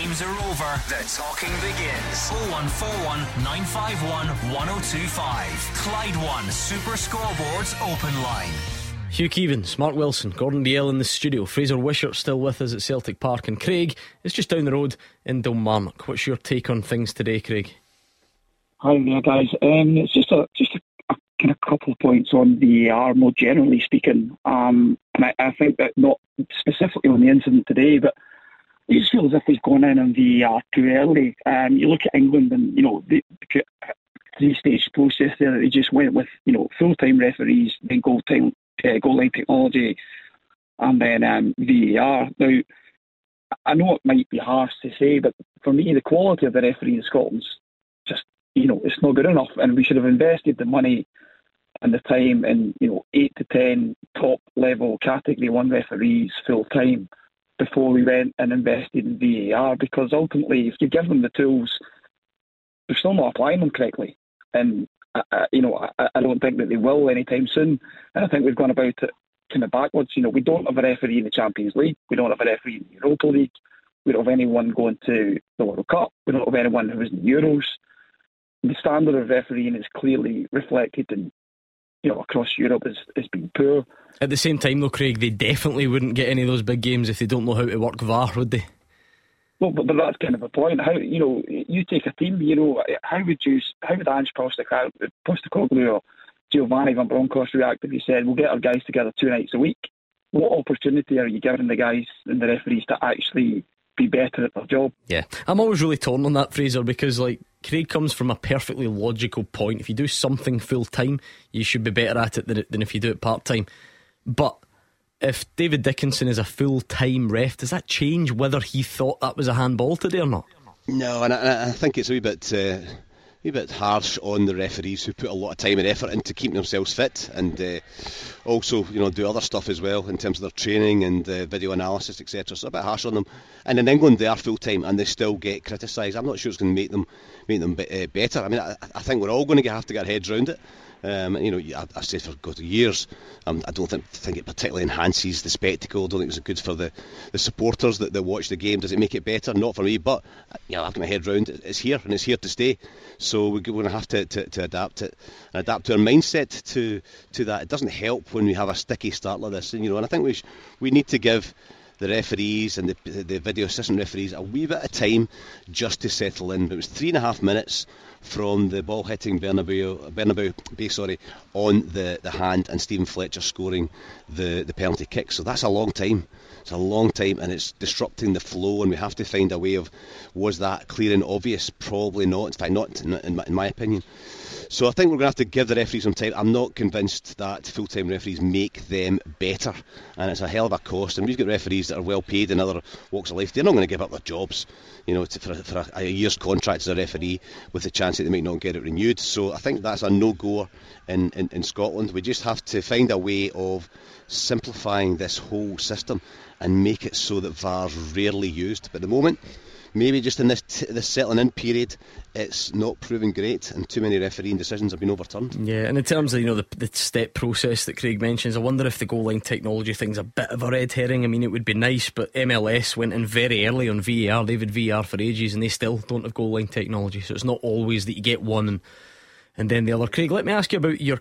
The Game games are over, the talking begins. 0141 951 1025. Clyde One Super Scoreboards Open Line. Hugh Keevins, Mark Wilson, Gordon Dalziel in the studio. Fraser Wishart still with us at Celtic Park, and Craig is just down the road in Kilmarnock. What's your take on things today, Craig? Hi there, guys. Um, it's just a just a, a, kind of couple of points on the VAR, more generally speaking. Um, and I, I, think that not specifically on the incident today, but it feels as if he's gone in on VAR too early. Um, you look at England, and you know the, the three-stage process there. They just went with you know full-time referees, then goal-time uh, goal line technology, and then um, VAR. Now, I know it might be harsh to say, but for me, the quality of the referee in Scotland's just, you know, it's not good enough, and we should have invested the money and the time in, you know, eight to ten top level Category One referees full time before we went and invested in VAR, because ultimately, if you give them the tools, they're still not applying them correctly, and I, you know, I, I, don't think that they will anytime soon. And I think we've gone about it kind of backwards. You know, we don't have a referee in the Champions League. We don't have a referee in the Europa League. We don't have anyone going to the World Cup. We don't have anyone who is in the Euros. The standard of refereeing is clearly reflected in, you know, across Europe as, as being poor. At the same time, though, Craig, they definitely wouldn't get any of those big games if they don't know how to work VAR, would they? Well, but, but that's kind of a point. How you know you take a team. You know how would you how would Ange Postecoglou or Giovanni Van Bronckhorst react if you said we'll get our guys together two nights a week? What opportunity are you giving the guys and the referees to actually be better at their job? Yeah, I'm always really torn on that, Fraser, because like Craig comes from a perfectly logical point. If you do something full time, you should be better at it than, than if you do it part time. But if David Dickinson is a full time ref, does that change whether he thought that was a handball today or not? No, and I, I think it's a wee bit. Uh, a bit harsh on the referees who put a lot of time and effort into keeping themselves fit and uh, also you know do other stuff as well in terms of their training and uh, video analysis etc so a bit harsh on them. And in England they are full time and they still get criticised. I'm not sure it's going to make them make them be, uh, better. I mean I, I, think we're all going to have to get our heads around it um, you know, I, have said for good years, um, I don't think, think it particularly enhances the spectacle. I don't think it's good for the, the supporters that, that watch the game. Does it make it better? Not for me, but you know, I've got my head round it. It's here and it's here to stay. So we're going to have to, to, to adapt it and adapt our mindset to to that. It doesn't help when we have a sticky start like this, and you know, and I think we sh- we need to give the referees and the, the video assistant referees a wee bit of time just to settle in. But it was three and a half minutes from the ball hitting Bernabeu, Bernabeu sorry, on the, the hand and Steven Fletcher scoring the, the penalty kick. So that's a long time. It's a long time and it's disrupting the flow and we have to find a way of was that clear and obvious? Probably not. In fact, not in my, in my opinion. So I think we're going to have to give the referees some time. I'm not convinced that full-time referees make them better, and it's a hell of a cost. And we've got referees that are well paid in other walks of life. They're not going to give up their jobs, you know, to, for, for a, a, year's contract as a referee with the chance that they might not get it renewed. So I think that's a no-goer in, in, in Scotland. We just have to find a way of simplifying this whole system and make it so that VAR's rarely used. But at the moment, maybe just in this t- this settling in period, it's not proving great, and too many refereeing decisions have been overturned. Yeah, and in terms of you know the, the step process that Craig mentions, I wonder if the goal line technology thing's a bit of a red herring. I mean, it would be nice, but MLS went in very early on VAR. They've had VAR for ages, and they still don't have goal line technology. So it's not always that you get one and and then the other. Craig, let me ask you about your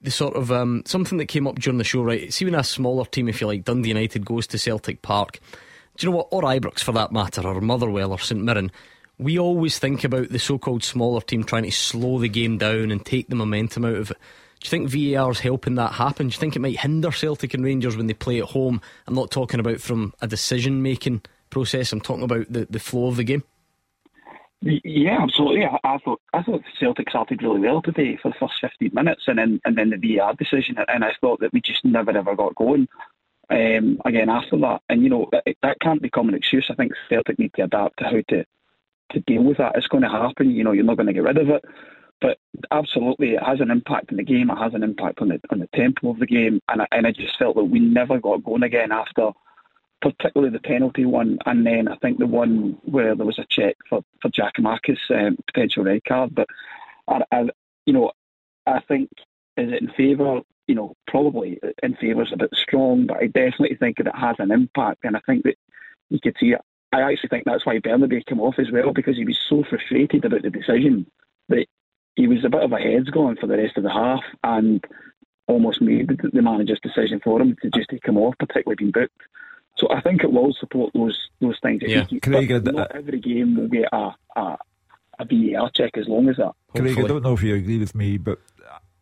the sort of um, something that came up during the show. Right, see when a smaller team, if you like, Dundee United goes to Celtic Park do you know what, or Ibrox for that matter, or Motherwell or St Mirren, we always think about the so called smaller team trying to slow the game down and take the momentum out of it. Do you think VAR is helping that happen? Do you think it might hinder Celtic and Rangers when they play at home? I'm not talking about from a decision making process, I'm talking about the, the flow of the game. Yeah, absolutely. I, I, thought I thought Celtic started really well today for the first 15 minutes, and then and then the VAR decision, and I thought that we just never ever got going um, again after that. And you know that, that can't become an excuse. I think Celtic need to adapt to how to to deal with that. It's going to happen. You know, you're not going to get rid of it. But absolutely, it has an impact on the game. It has an impact on the on the tempo of the game, and I, and I just felt that we never got going again after, particularly the penalty one, and then I think the one where there was a check for for Giakoumakis um, potential red card. But I, I, you know, I think is it in favour you know, probably in favour is a bit strong, but I definitely think that it has an impact. And I think that you could see I actually think that's why Bernabei came off as well because he was so frustrated about the decision that he was a bit of a heads gone for the rest of the half and almost made the, the manager's decision for him to just take him off, particularly being booked. So I think it will support those those things. If Yeah. he keeps- Craig, but not every game will get a, a a VAR check as long as that. Craig, I don't know if you agree with me, but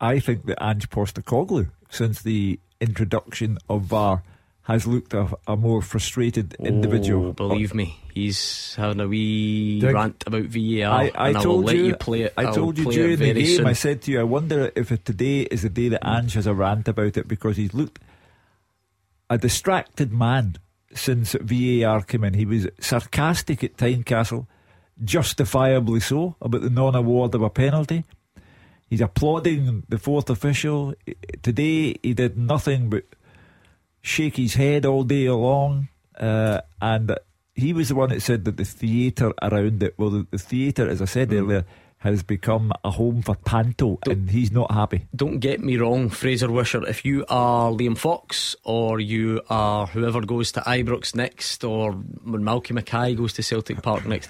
I think that Ange Postecoglou, since the introduction of VAR, has looked a, a more frustrated oh, individual. Oh, believe me, he's having a wee Doug, rant about VAR. I, I and I told will let you, you, play it. I will told you during the game. soon. I said to you, I wonder if today is the day that Ange has a rant about it because he's looked a distracted man since VAR came in. He was sarcastic at Tynecastle, justifiably so, about the non-award of a penalty. He's applauding the fourth official. Today he did nothing but shake his head all day long, uh, and he was the one that said that the theatre around it, well, the, the theatre, as I said Hmm. earlier, has become a home for panto, and he's not happy. Don't get me wrong, Fraser Wishart. If you are Liam Fox or you are whoever goes to Ibrox next, or when Malky Mackay goes to Celtic Park next,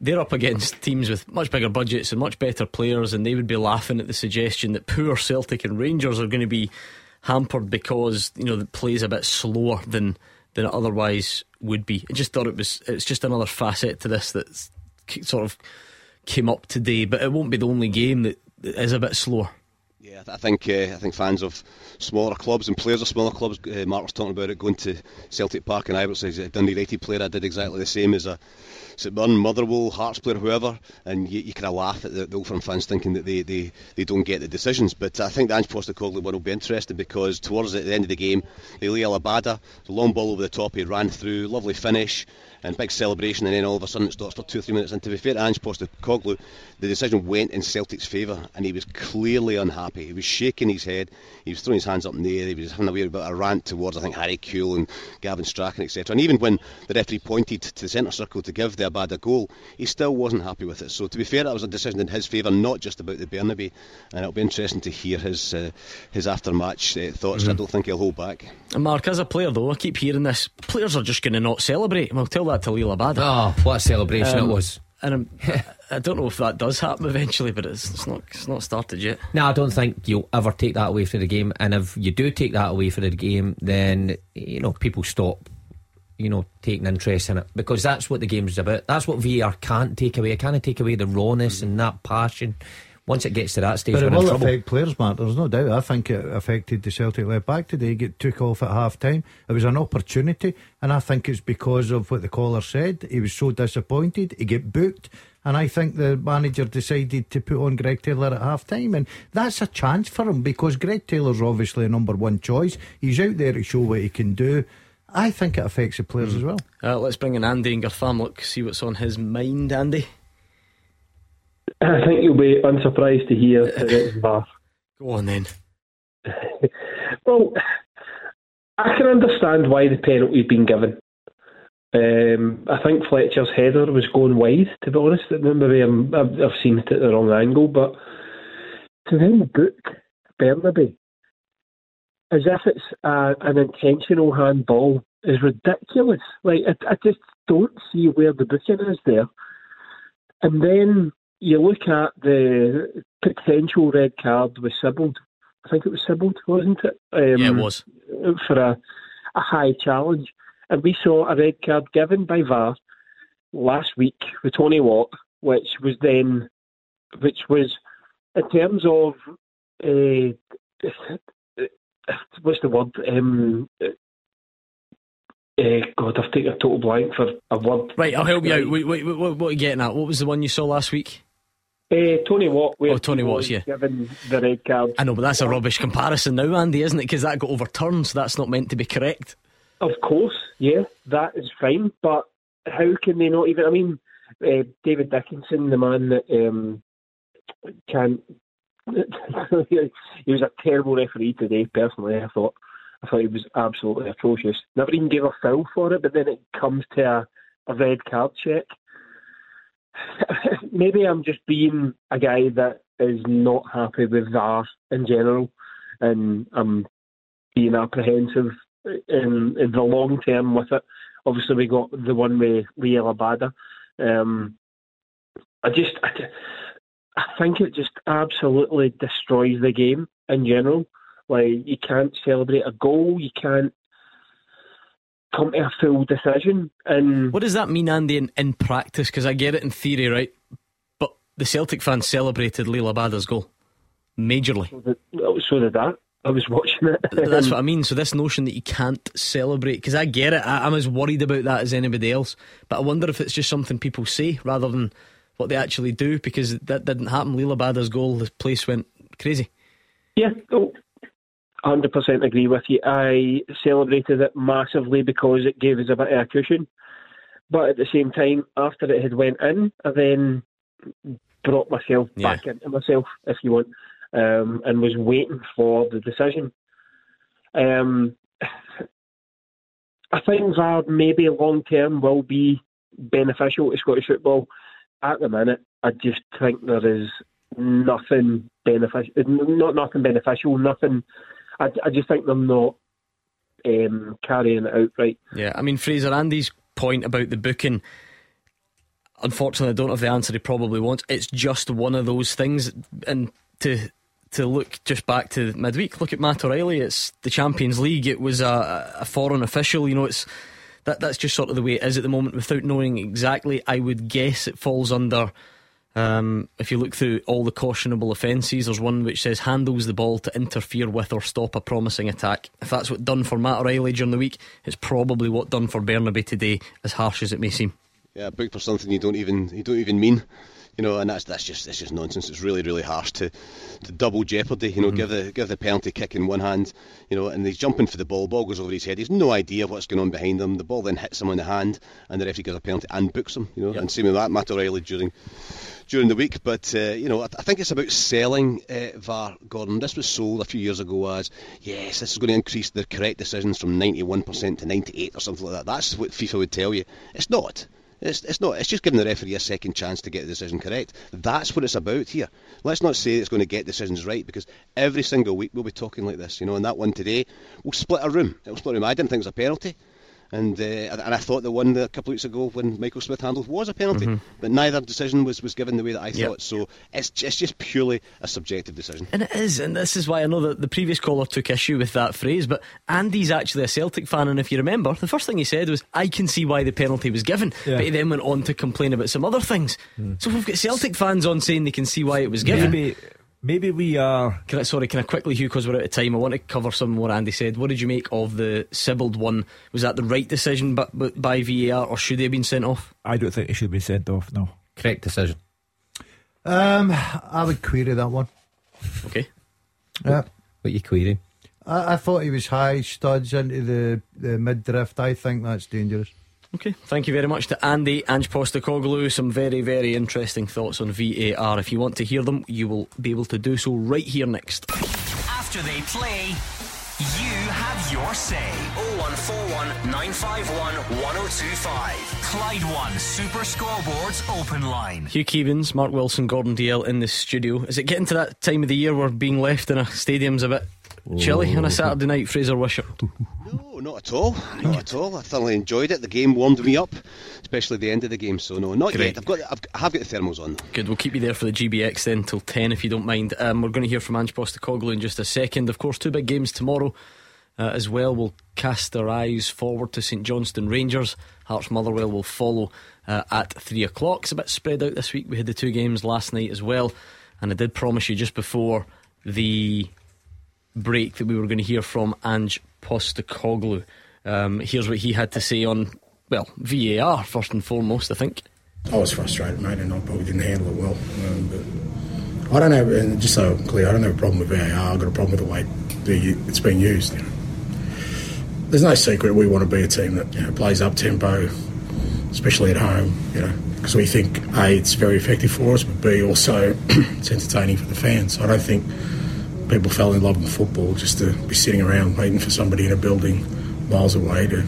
they're up against teams with much bigger budgets and much better players, and they would be laughing at the suggestion that poor Celtic and Rangers are going to be hampered because you know the play's a bit slower than than it otherwise would be. I just thought it was it's just another facet to this that's sort of came up today, but it won't be the only game that, is a bit slower. Yeah, I think uh, I think fans of smaller clubs and players of smaller clubs. Uh, Mark was talking about it going to Celtic Park and Ibrox as a Dundee United player. I did exactly the same as a St Mirren, Motherwell, Hearts player, whoever. And you, you kind of laugh at the, the Old Firm fans thinking that they, they, they don't get the decisions. But I think the Ange Postecoglou one will be interesting because towards the end of the game, Liel Abada, the long ball over the top, he ran through, lovely finish. And big celebration, and then all of a sudden it stops for two or three minutes. And to be fair to Ange Postecoglou, the decision went in Celtic's favour, and he was clearly unhappy. He was shaking his head, he was throwing his hands up in the air, he was having a wee bit of a rant towards, I think, Harry Kewell and Gavin Strachan, etc. And even when the referee pointed to the centre circle to give the Abada goal, he still wasn't happy with it. So to be fair, that was a decision in his favour, not just about the Bernabei. And it'll be interesting to hear his uh, his after match uh, thoughts. I don't think he'll hold back. Mark, as a player though, I keep hearing this. Players are just going to not celebrate. And I'll tell that to Liel Abada. Oh, what a celebration it um, was. And I'm, I don't know if that does happen eventually, but it's, it's not it's not started yet. No, I don't think you'll ever take that away from the game. And if you do take that away from the game, then you know people stop, you know, taking interest in it because that's what the game's about. That's what VAR can't take away. It can't take away the rawness mm-hmm. and that passion. Once it gets to that stage, But it we're in will trouble. affect players, Mark. There's no doubt. I think it affected the Celtic left back today. Get took off at half time. It was an opportunity, and I think it's because of what the caller said. He was so disappointed. He get booked, and I think the manager decided to put on Greg Taylor at half time, and that's a chance for him because Greg Taylor's obviously a number one choice. He's out there to show what he can do. I think it affects the players as well. Uh, let's bring in Andy and Gartham. Look, see what's on his mind, Andy. I think you'll be unsurprised to hear that it's VAR. Go on then. Well, I can understand why the penalty's been given. Um, I think Fletcher's header was going wide, to be honest. Maybe I'm, I've, I've seen it at the wrong angle, but to then book Bernabei as if it's a, an intentional handball is ridiculous. Like, I, I just don't see where the booking is there. And then you look at the potential red card with Sibbald. I think it was Sibbald, wasn't it? Um, Yeah, it was. For a, a high challenge. And we saw a red card given by VAR last week with Tony Watt, which was then, which was in terms of, uh, what's the word? Um, uh, God, I've taken a total blank for a word. Right, I'll help you out. Wait, wait, what are you getting at? What was the one you saw last week? Uh, Tony Watt. Oh, Tony Watt's, yeah. Given the red card. I know, but that's a rubbish comparison now, Andy, isn't it? Because that got overturned, so that's not meant to be correct. Of course, yeah, that is fine. But how can they not even? I mean, uh, David Dickinson, the man that um, can. he was a terrible referee today. Personally, I thought. I thought he was absolutely atrocious. Never even gave a foul for it, but then it comes to a, a red card check. Maybe I'm just being a guy that is not happy with VAR in general, and I'm being apprehensive in, in the long term with it. obviously we got the one with Liel Abada. Um, I just, I, I think it just absolutely destroys the game in general. Like you can't celebrate a goal, you can't come to a full decision. And what does that mean, Andy, in, in practice? Because I get it in theory, right? But the Celtic fans celebrated Liel Abada's goal majorly. So did, so did that. I was watching it. That's what I mean. So this notion that you can't celebrate, because I get it. I, am as worried about that as anybody else. But I wonder if it's just something people say rather than what they actually do, because that didn't happen. Liel Abada's goal, the place went crazy. Yeah, oh, 100% agree with you. I celebrated it massively because it gave us a bit of a cushion. But at the same time, after it had went in, I then brought myself yeah. back into myself, if you want um, and was waiting for the decision. Um, I think VAR maybe long term will be beneficial to Scottish football. At the minute, I just think there is nothing beneficial, not nothing beneficial, nothing. I, I just think they're not um, carrying it out right. Yeah, I mean Fraser Andy's point about the booking. Unfortunately, I don't have the answer he probably wants. It's just one of those things, and to to look just back to midweek, look at Matt O'Riley. It's the Champions League. It was a, a foreign official. You know, it's that that's just sort of the way it is at the moment. Without knowing exactly, I would guess it falls under. Um, if you look through all the cautionable offences, there's one which says handles the ball to interfere with or stop a promising attack. If that's what done for Matt O'Riley during the week, it's probably what done for Bernabei today, as harsh as it may seem. Yeah, booked for something you don't even you don't even mean you know, and that's that's just that's just nonsense. It's really really harsh to, to double jeopardy. You know, mm-hmm. give the give the penalty kick in one hand, you know, and he's jumping for the ball. Ball goes over his head. He's no idea what's going on behind him. The ball then hits him on the hand, and the referee gives a penalty and books him. You know, yep. and same with that Matt O'Riley during during the week. But uh, you know, I, I, think it's about selling uh, VAR. Gordon, this was sold a few years ago as yes, this is going to increase the correct decisions from 91% to 98 or something like that. That's what FIFA would tell you. It's not. It's, it's not. It's just giving the referee a second chance to get the decision correct. That's what it's about here. Let's not say it's going to get decisions right because every single week we'll be talking like this, you know. And that one today, we'll split a room. It'll split a room. I didn't think it was a penalty. And uh, and I thought the one a couple of weeks ago when Michael Smith handled was a penalty, mm-hmm. but neither decision was, was given the way that I yep. thought. So it's just, it's just purely a subjective decision. And it is, and this is why I know that the previous caller took issue with that phrase. But Andy's actually a Celtic fan, and if you remember, the first thing he said was, "I can see why the penalty was given," yeah. but he then went on to complain about some other things. Mm. So we've got Celtic fans on saying they can see why it was given. Maybe Maybe we are. Can I, sorry, can I quickly, Hugh, because we're out of time, I want to cover some more Andy said. What did you make of the Sibbald one? Was that the right decision by, by VAR, or should they have been sent off? I don't think they should be sent off, no. Correct decision. Um, I would query that one. Okay. Yeah. What you querying? I, I thought he was high studs into the, the mid drift. I think that's dangerous. Okay, thank you very much to Andy Ange Postecoglou. Some very, very interesting thoughts on VAR. If you want to hear them, you will be able to do so right here next. After they play, you have your say. 0141 951 1025. Clyde One Super Scoreboards Open Line. Hugh Keevins, Mark Wilson, Gordon Dalziel in the studio. Is it getting to that time of the year where being left in a stadium's a bit chilly on a Saturday night, Fraser Wishart? No, not at all. Not at all. I thoroughly enjoyed it. The game warmed me up, especially the end of the game. So no, not Great. yet. I've got, I've, I have got the thermals on. Good. We'll keep you there for the GBX then till ten, if you don't mind. Um, we're going to hear from Ange Postecoglou in just a second. Of course, two big games tomorrow. Uh, as well, we'll cast our eyes forward to St Johnstone Rangers. Hearts Motherwell will follow uh, at three o'clock. It's a bit spread out this week. We had the two games last night as well, and I did promise you just before the break that we were going to hear from Ange Postecoglou. Um, here's what he had to say on, well, VAR first and foremost, I think. I was frustrated, mate, and I probably didn't handle it well. Um, but I don't have, and just so clear, I don't have a problem with VAR. I've got a problem with the way it's being used. You know. There's no secret we want to be a team that you know, plays up tempo, especially at home. You know, because we think a it's very effective for us, but b also it's entertaining for the fans. So I don't think people fell in love with football just to be sitting around waiting for somebody in a building miles away to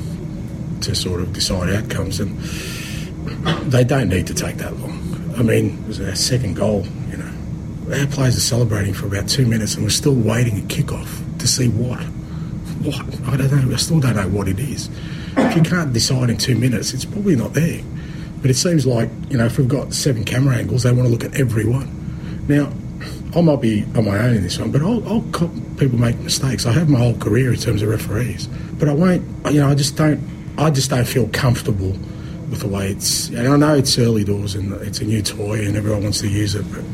to sort of decide outcomes, and they don't need to take that long. I mean, it was our second goal. You know, our players are celebrating for about two minutes, and we're still waiting at kickoff to see what. what? I don't know. I still don't know what it is. If you can't decide in two minutes, it's probably not there. But it seems like, you know, if we've got seven camera angles, they want to look at every one. Now, I might be on my own in this one, but I'll, I'll people make mistakes. I have my whole career in terms of referees, but I won't. You know, I just don't. I just don't feel comfortable with the way it's. And I know it's early doors and it's a new toy and everyone wants to use it, but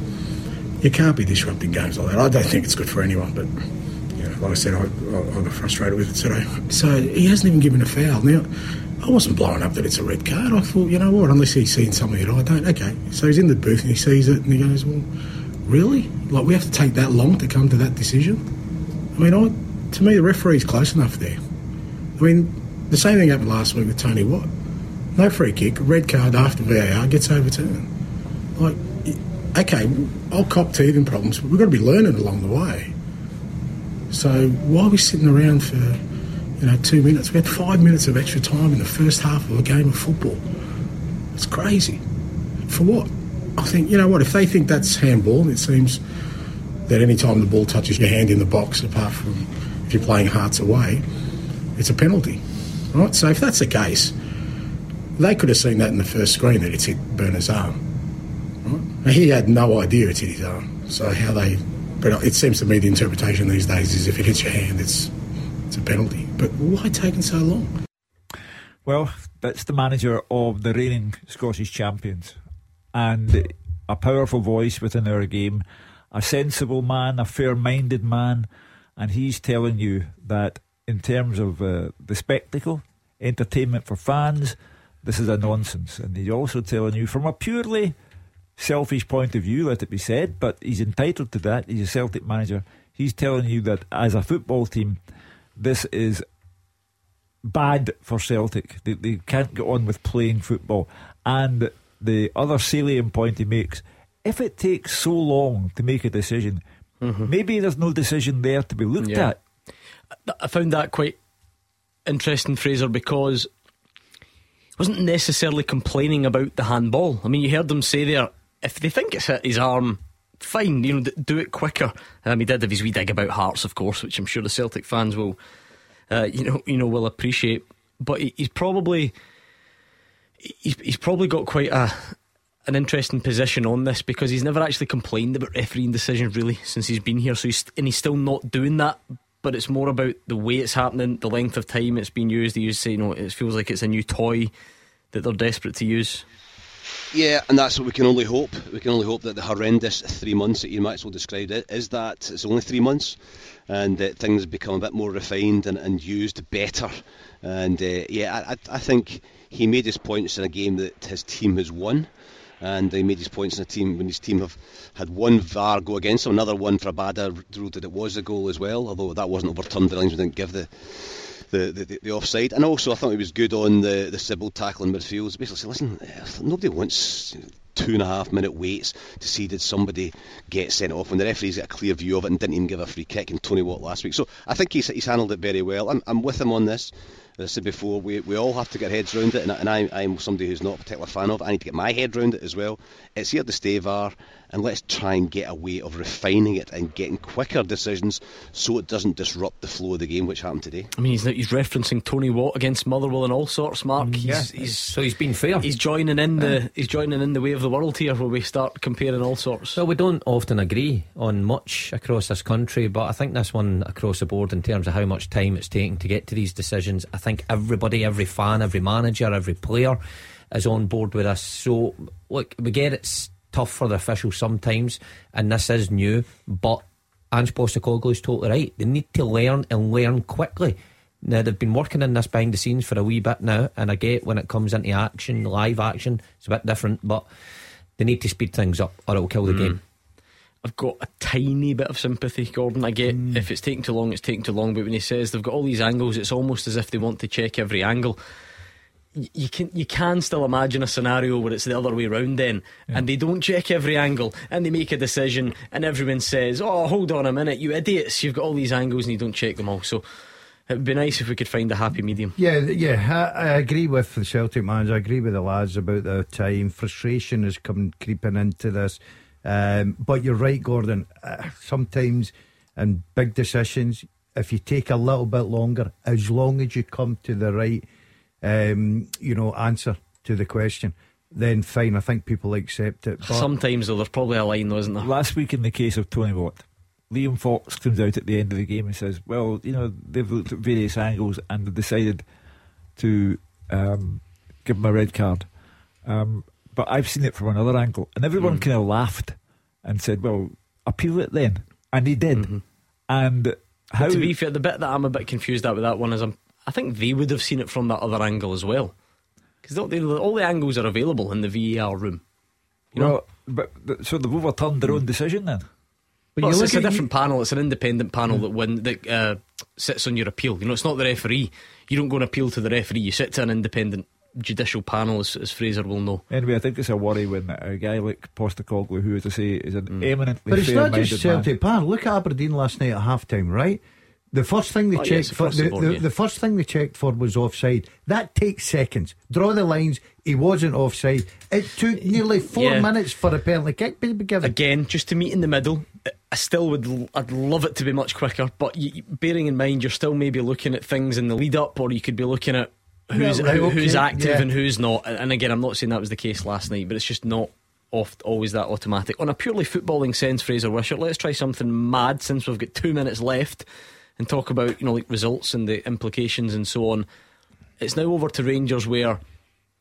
you can't be disrupting games like that. I don't think it's good for anyone, but. You know, like I said, I, I, I got frustrated with it today. So he hasn't even given a foul. Now, I wasn't blowing up that it's a red card. I thought, you know what, unless he's seen something that I don't, okay. So he's in the booth and he sees it and he goes, well, really? Like, we have to take that long to come to that decision? I mean, I, to me, the referee's close enough there. I mean, the same thing happened last week with Tony Watt. No free kick, red card after VAR gets overturned. Like, okay, I'll cop teething problems, but we've got to be learning along the way. So why are we sitting around for, you know, two minutes? We had five minutes of extra time in the first half of a game of football. It's crazy. For what? I think, you know what, if they think that's handball, it seems that any time the ball touches your hand in the box, apart from if you're playing hearts away, it's a penalty. Right? So if that's the case, they could have seen that in the first screen that it's hit Burner's arm. Right? He had no idea it's hit his arm. So how they, but it seems to me the interpretation these days is if it hits your hand, it's it's a penalty. But why taking so long? Well, that's the manager of the reigning Scottish champions, and a powerful voice within our game, a sensible man, a fair-minded man, and he's telling you that in terms of uh, the spectacle, entertainment for fans, this is a nonsense. And he's also telling you from a purely selfish point of view, let it be said, but he's entitled to that. He's a Celtic manager. He's telling you that as a football team, this is bad for Celtic. They, they can't get on with playing football. And the other salient point he makes if it takes so long to make a decision, Mm-hmm. maybe there's no decision there to be looked Yeah. at. I found that quite interesting, Fraser, because he wasn't necessarily complaining about the handball. I mean, you heard them say there, if they think it's hit his arm, fine, you know, do it quicker. Um, he did have his wee dig about Hearts, of course, which I'm sure the Celtic fans will, uh, you know, you know, will appreciate. But he, he's probably, he's, he's probably got quite a. An interesting position on this because he's never actually complained about refereeing decisions really since he's been here. So he's and he's still not doing that. But it's more about the way it's happening, the length of time it's been used. He used to say, you know, it feels like it's a new toy that they're desperate to use. Yeah, and that's what we can only hope. We can only hope that the horrendous three months that you might as well describe it is that it's only three months, and that things become a bit more refined and, and used better. And uh, yeah, I- I think he made his points in a game that his team has won. And he made his points in a team when his team have had one VAR go against him, another one for a Abada ruled that it was a goal as well, although that wasn't overturned. The linesman didn't give the the, the, the offside. And also, I thought he was good on the, the Sibbald tackle in midfield. Basically, listen, eh, nobody wants two and a half minute waits to see did somebody get sent off when the referee's got a clear view of it and didn't even give a free kick in Tony Watt last week. So I think he's, he's handled it very well. I'm, I'm with him on this. As I said before, we, we all have to get heads around it, and, and I, I'm somebody who's not a particular fan of it. I need to get my head around it as well. It's here to stay, VAR, and let's try and get a way of refining it and getting quicker decisions so it doesn't disrupt the flow of the game, which happened today. I mean, he's he's referencing Tony Watt against Motherwell and all sorts. Mark, mm, he's, yeah. he's so he's been fair. He's joining in the he's joining in the way of the world here, where we start comparing all sorts. Well, we don't often agree on much across this country, but I think this one across the board in terms of how much time it's taking to get to these decisions. I think everybody, every fan, every manager, every player is on board with us. So, look, we get it's tough for the officials sometimes, and this is new, but Ange Postecoglou is totally right. They need to learn and learn quickly. Now they've been working in this behind the scenes for a wee bit now, and I get when it comes into action, live action, it's a bit different, but they need to speed things up or it'll kill the Mm. game. I've got a tiny bit of sympathy, Gordon. I get if it's taking too long, it's taking too long. But when he says they've got all these angles, it's almost as if they want to check every angle. You can you can still imagine a scenario where it's the other way round then, and they don't check every angle, and they make a decision, and everyone says, "Oh, hold on a minute, you idiots! You've got all these angles, and you don't check them all." So it would be nice if we could find a happy medium. Yeah, yeah, I, I agree with the Celtic manager. I agree with the lads about the time. Frustration is come creeping into this. Um, but you're right, Gordon. Uh, sometimes in big decisions, if you take a little bit longer, as long as you come to the right, um, you know, answer to the question, then fine. I think people accept it. But Sometimes, though, there's probably a line, though, isn't there? Last week, in the case of Tony Watt, Liam Fox comes out at the end of the game and says, "Well, you know, they've looked at various angles and they've decided to um, give him a red card." Um, but I've seen it from another angle, and everyone Mm. kind of laughed and said, "Well, appeal it then," and he did. And how But to be fair, the bit that I'm a bit confused at with that one is I'm, I think they would have seen it from that other angle as well. Because all, the- all the angles are available in the VAR room. You know? well, but th- so they've overturned their own hmm. decision then. But Well, you it's, look it's a at you- different panel. It's an independent panel hmm. that win that uh, sits on your appeal. You know, it's not the referee. You don't go and appeal to the referee. You sit to an independent judicial panel, as, as Fraser will know. Anyway, I think it's a worry when a guy like Postecoglou, who, as I say, is an hmm. eminently But it's not just Celtic Park. Look at Aberdeen last night at half time, right? The first thing they Oh, checked yes, for the the, the, first thing they checked for was offside. That takes seconds. Draw the lines. He wasn't offside. It took nearly four Yeah. minutes for a penalty kick to be given. Again, just to meet in the middle. I still would. I'd love it to be much quicker, but you, bearing in mind you're still maybe looking at things in the lead up, or you could be looking at who's Yeah, right, who- who's active yeah. and who's not. And and again, I'm not saying that was the case last night, but it's just not oft always that automatic. On a purely footballing sense, Fraser Wishart, let's try something mad since we've got two minutes left, and talk about you know like results and the implications and so on. It's now over to Rangers where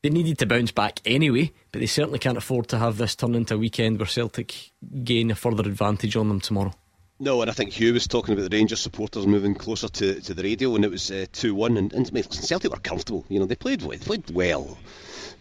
they needed to bounce back anyway, but they certainly can't afford to have this turn into a weekend where Celtic gain a further advantage on them tomorrow. No, and I think Hugh was talking about the Rangers supporters moving closer to, to the radio when it was uh, 2 1. And, and listen, Celtic were comfortable. You know, they played, they played well,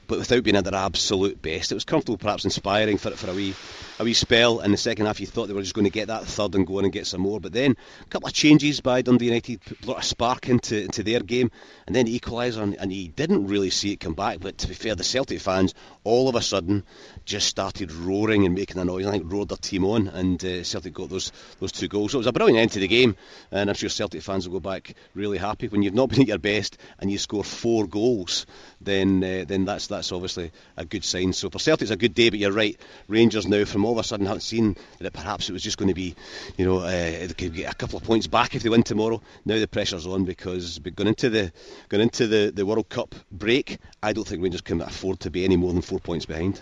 but without being at their absolute best. It was comfortable, perhaps inspiring for, for a, wee, a wee spell. In the second half, you thought they were just going to get that third and go on and get some more. But then a couple of changes by Dundee United put a spark into, into their game, and then equaliser, and, and you didn't really see it come back. But to be fair, the Celtic fans all of a sudden just started roaring and making a noise. I think roared their team on, and uh, Celtic got those those two goals. So it was a brilliant end to the game, and I'm sure Celtic fans will go back really happy. When you've not been at your best and you score four goals, then uh, then that's that's obviously a good sign. So for Celtic, it's a good day. But you're right, Rangers now from all of a sudden haven't seen that perhaps it was just going to be, you know, uh, they could get a couple of points back if they win tomorrow. Now the pressure's on because going into the going into the, the World Cup break, I don't think Rangers can afford to be any more than four points behind.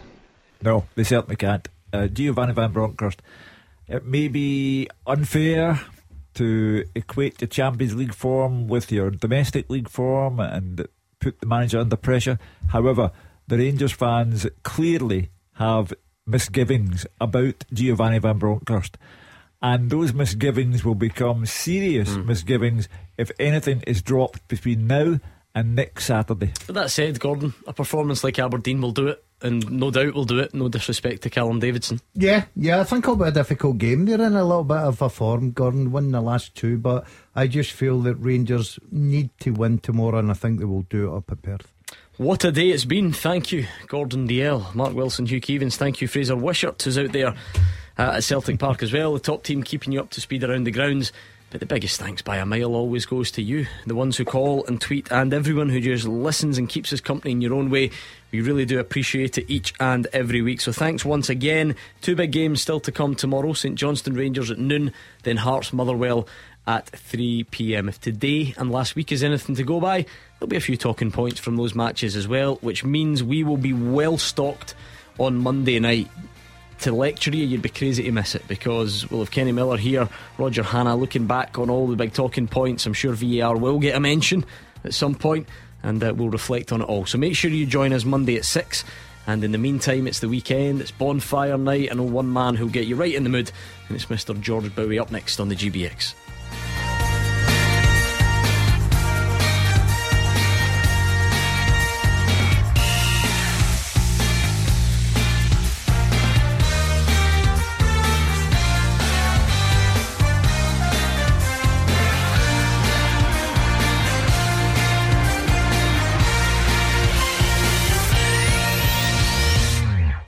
No, they certainly can't. Uh, Giovanni Van Bronckhorst, it may be unfair to equate your Champions League form with your domestic league form and put the manager under pressure. However, the Rangers fans clearly have misgivings about Giovanni Van Bronckhorst. And those misgivings will become serious misgivings if anything is dropped between now and next Saturday. But that said, Gordon, a performance like Aberdeen will do it, and no doubt will do it. No disrespect to Callum Davidson. Yeah, yeah, I think it'll be a difficult game. They're in a little bit of a form, Gordon, won the last two, but I just feel that Rangers need to win tomorrow, and I think they will do it up at Perth. What a day it's been. Thank you, Gordon Dalziel, Mark Wilson, Hugh Keevins. Thank you, Fraser Wishart, who's out there uh, at Celtic Park as well. The top team keeping you up to speed around the grounds. But the biggest thanks by a mile always goes to you, the ones who call and tweet, and everyone who just listens and keeps us company in your own way. We really do appreciate it each and every week. So thanks once again. Two big games still to come tomorrow St Johnstone Rangers at noon, then Hearts Motherwell at 3 pm. If today and last week is anything to go by, there'll be a few talking points from those matches as well, which means we will be well stocked on Monday night. To lecture you, you'd be crazy to miss it because we'll have Kenny Miller here, Roger Hanna looking back on all the big talking points. I'm sure VAR will get a mention at some point and uh, we'll reflect on it all. So make sure you join us Monday at 6. And in the meantime, it's the weekend, it's bonfire night. I know one man who'll get you right in the mood, and it's Mr. George Bowie up next on the GBX.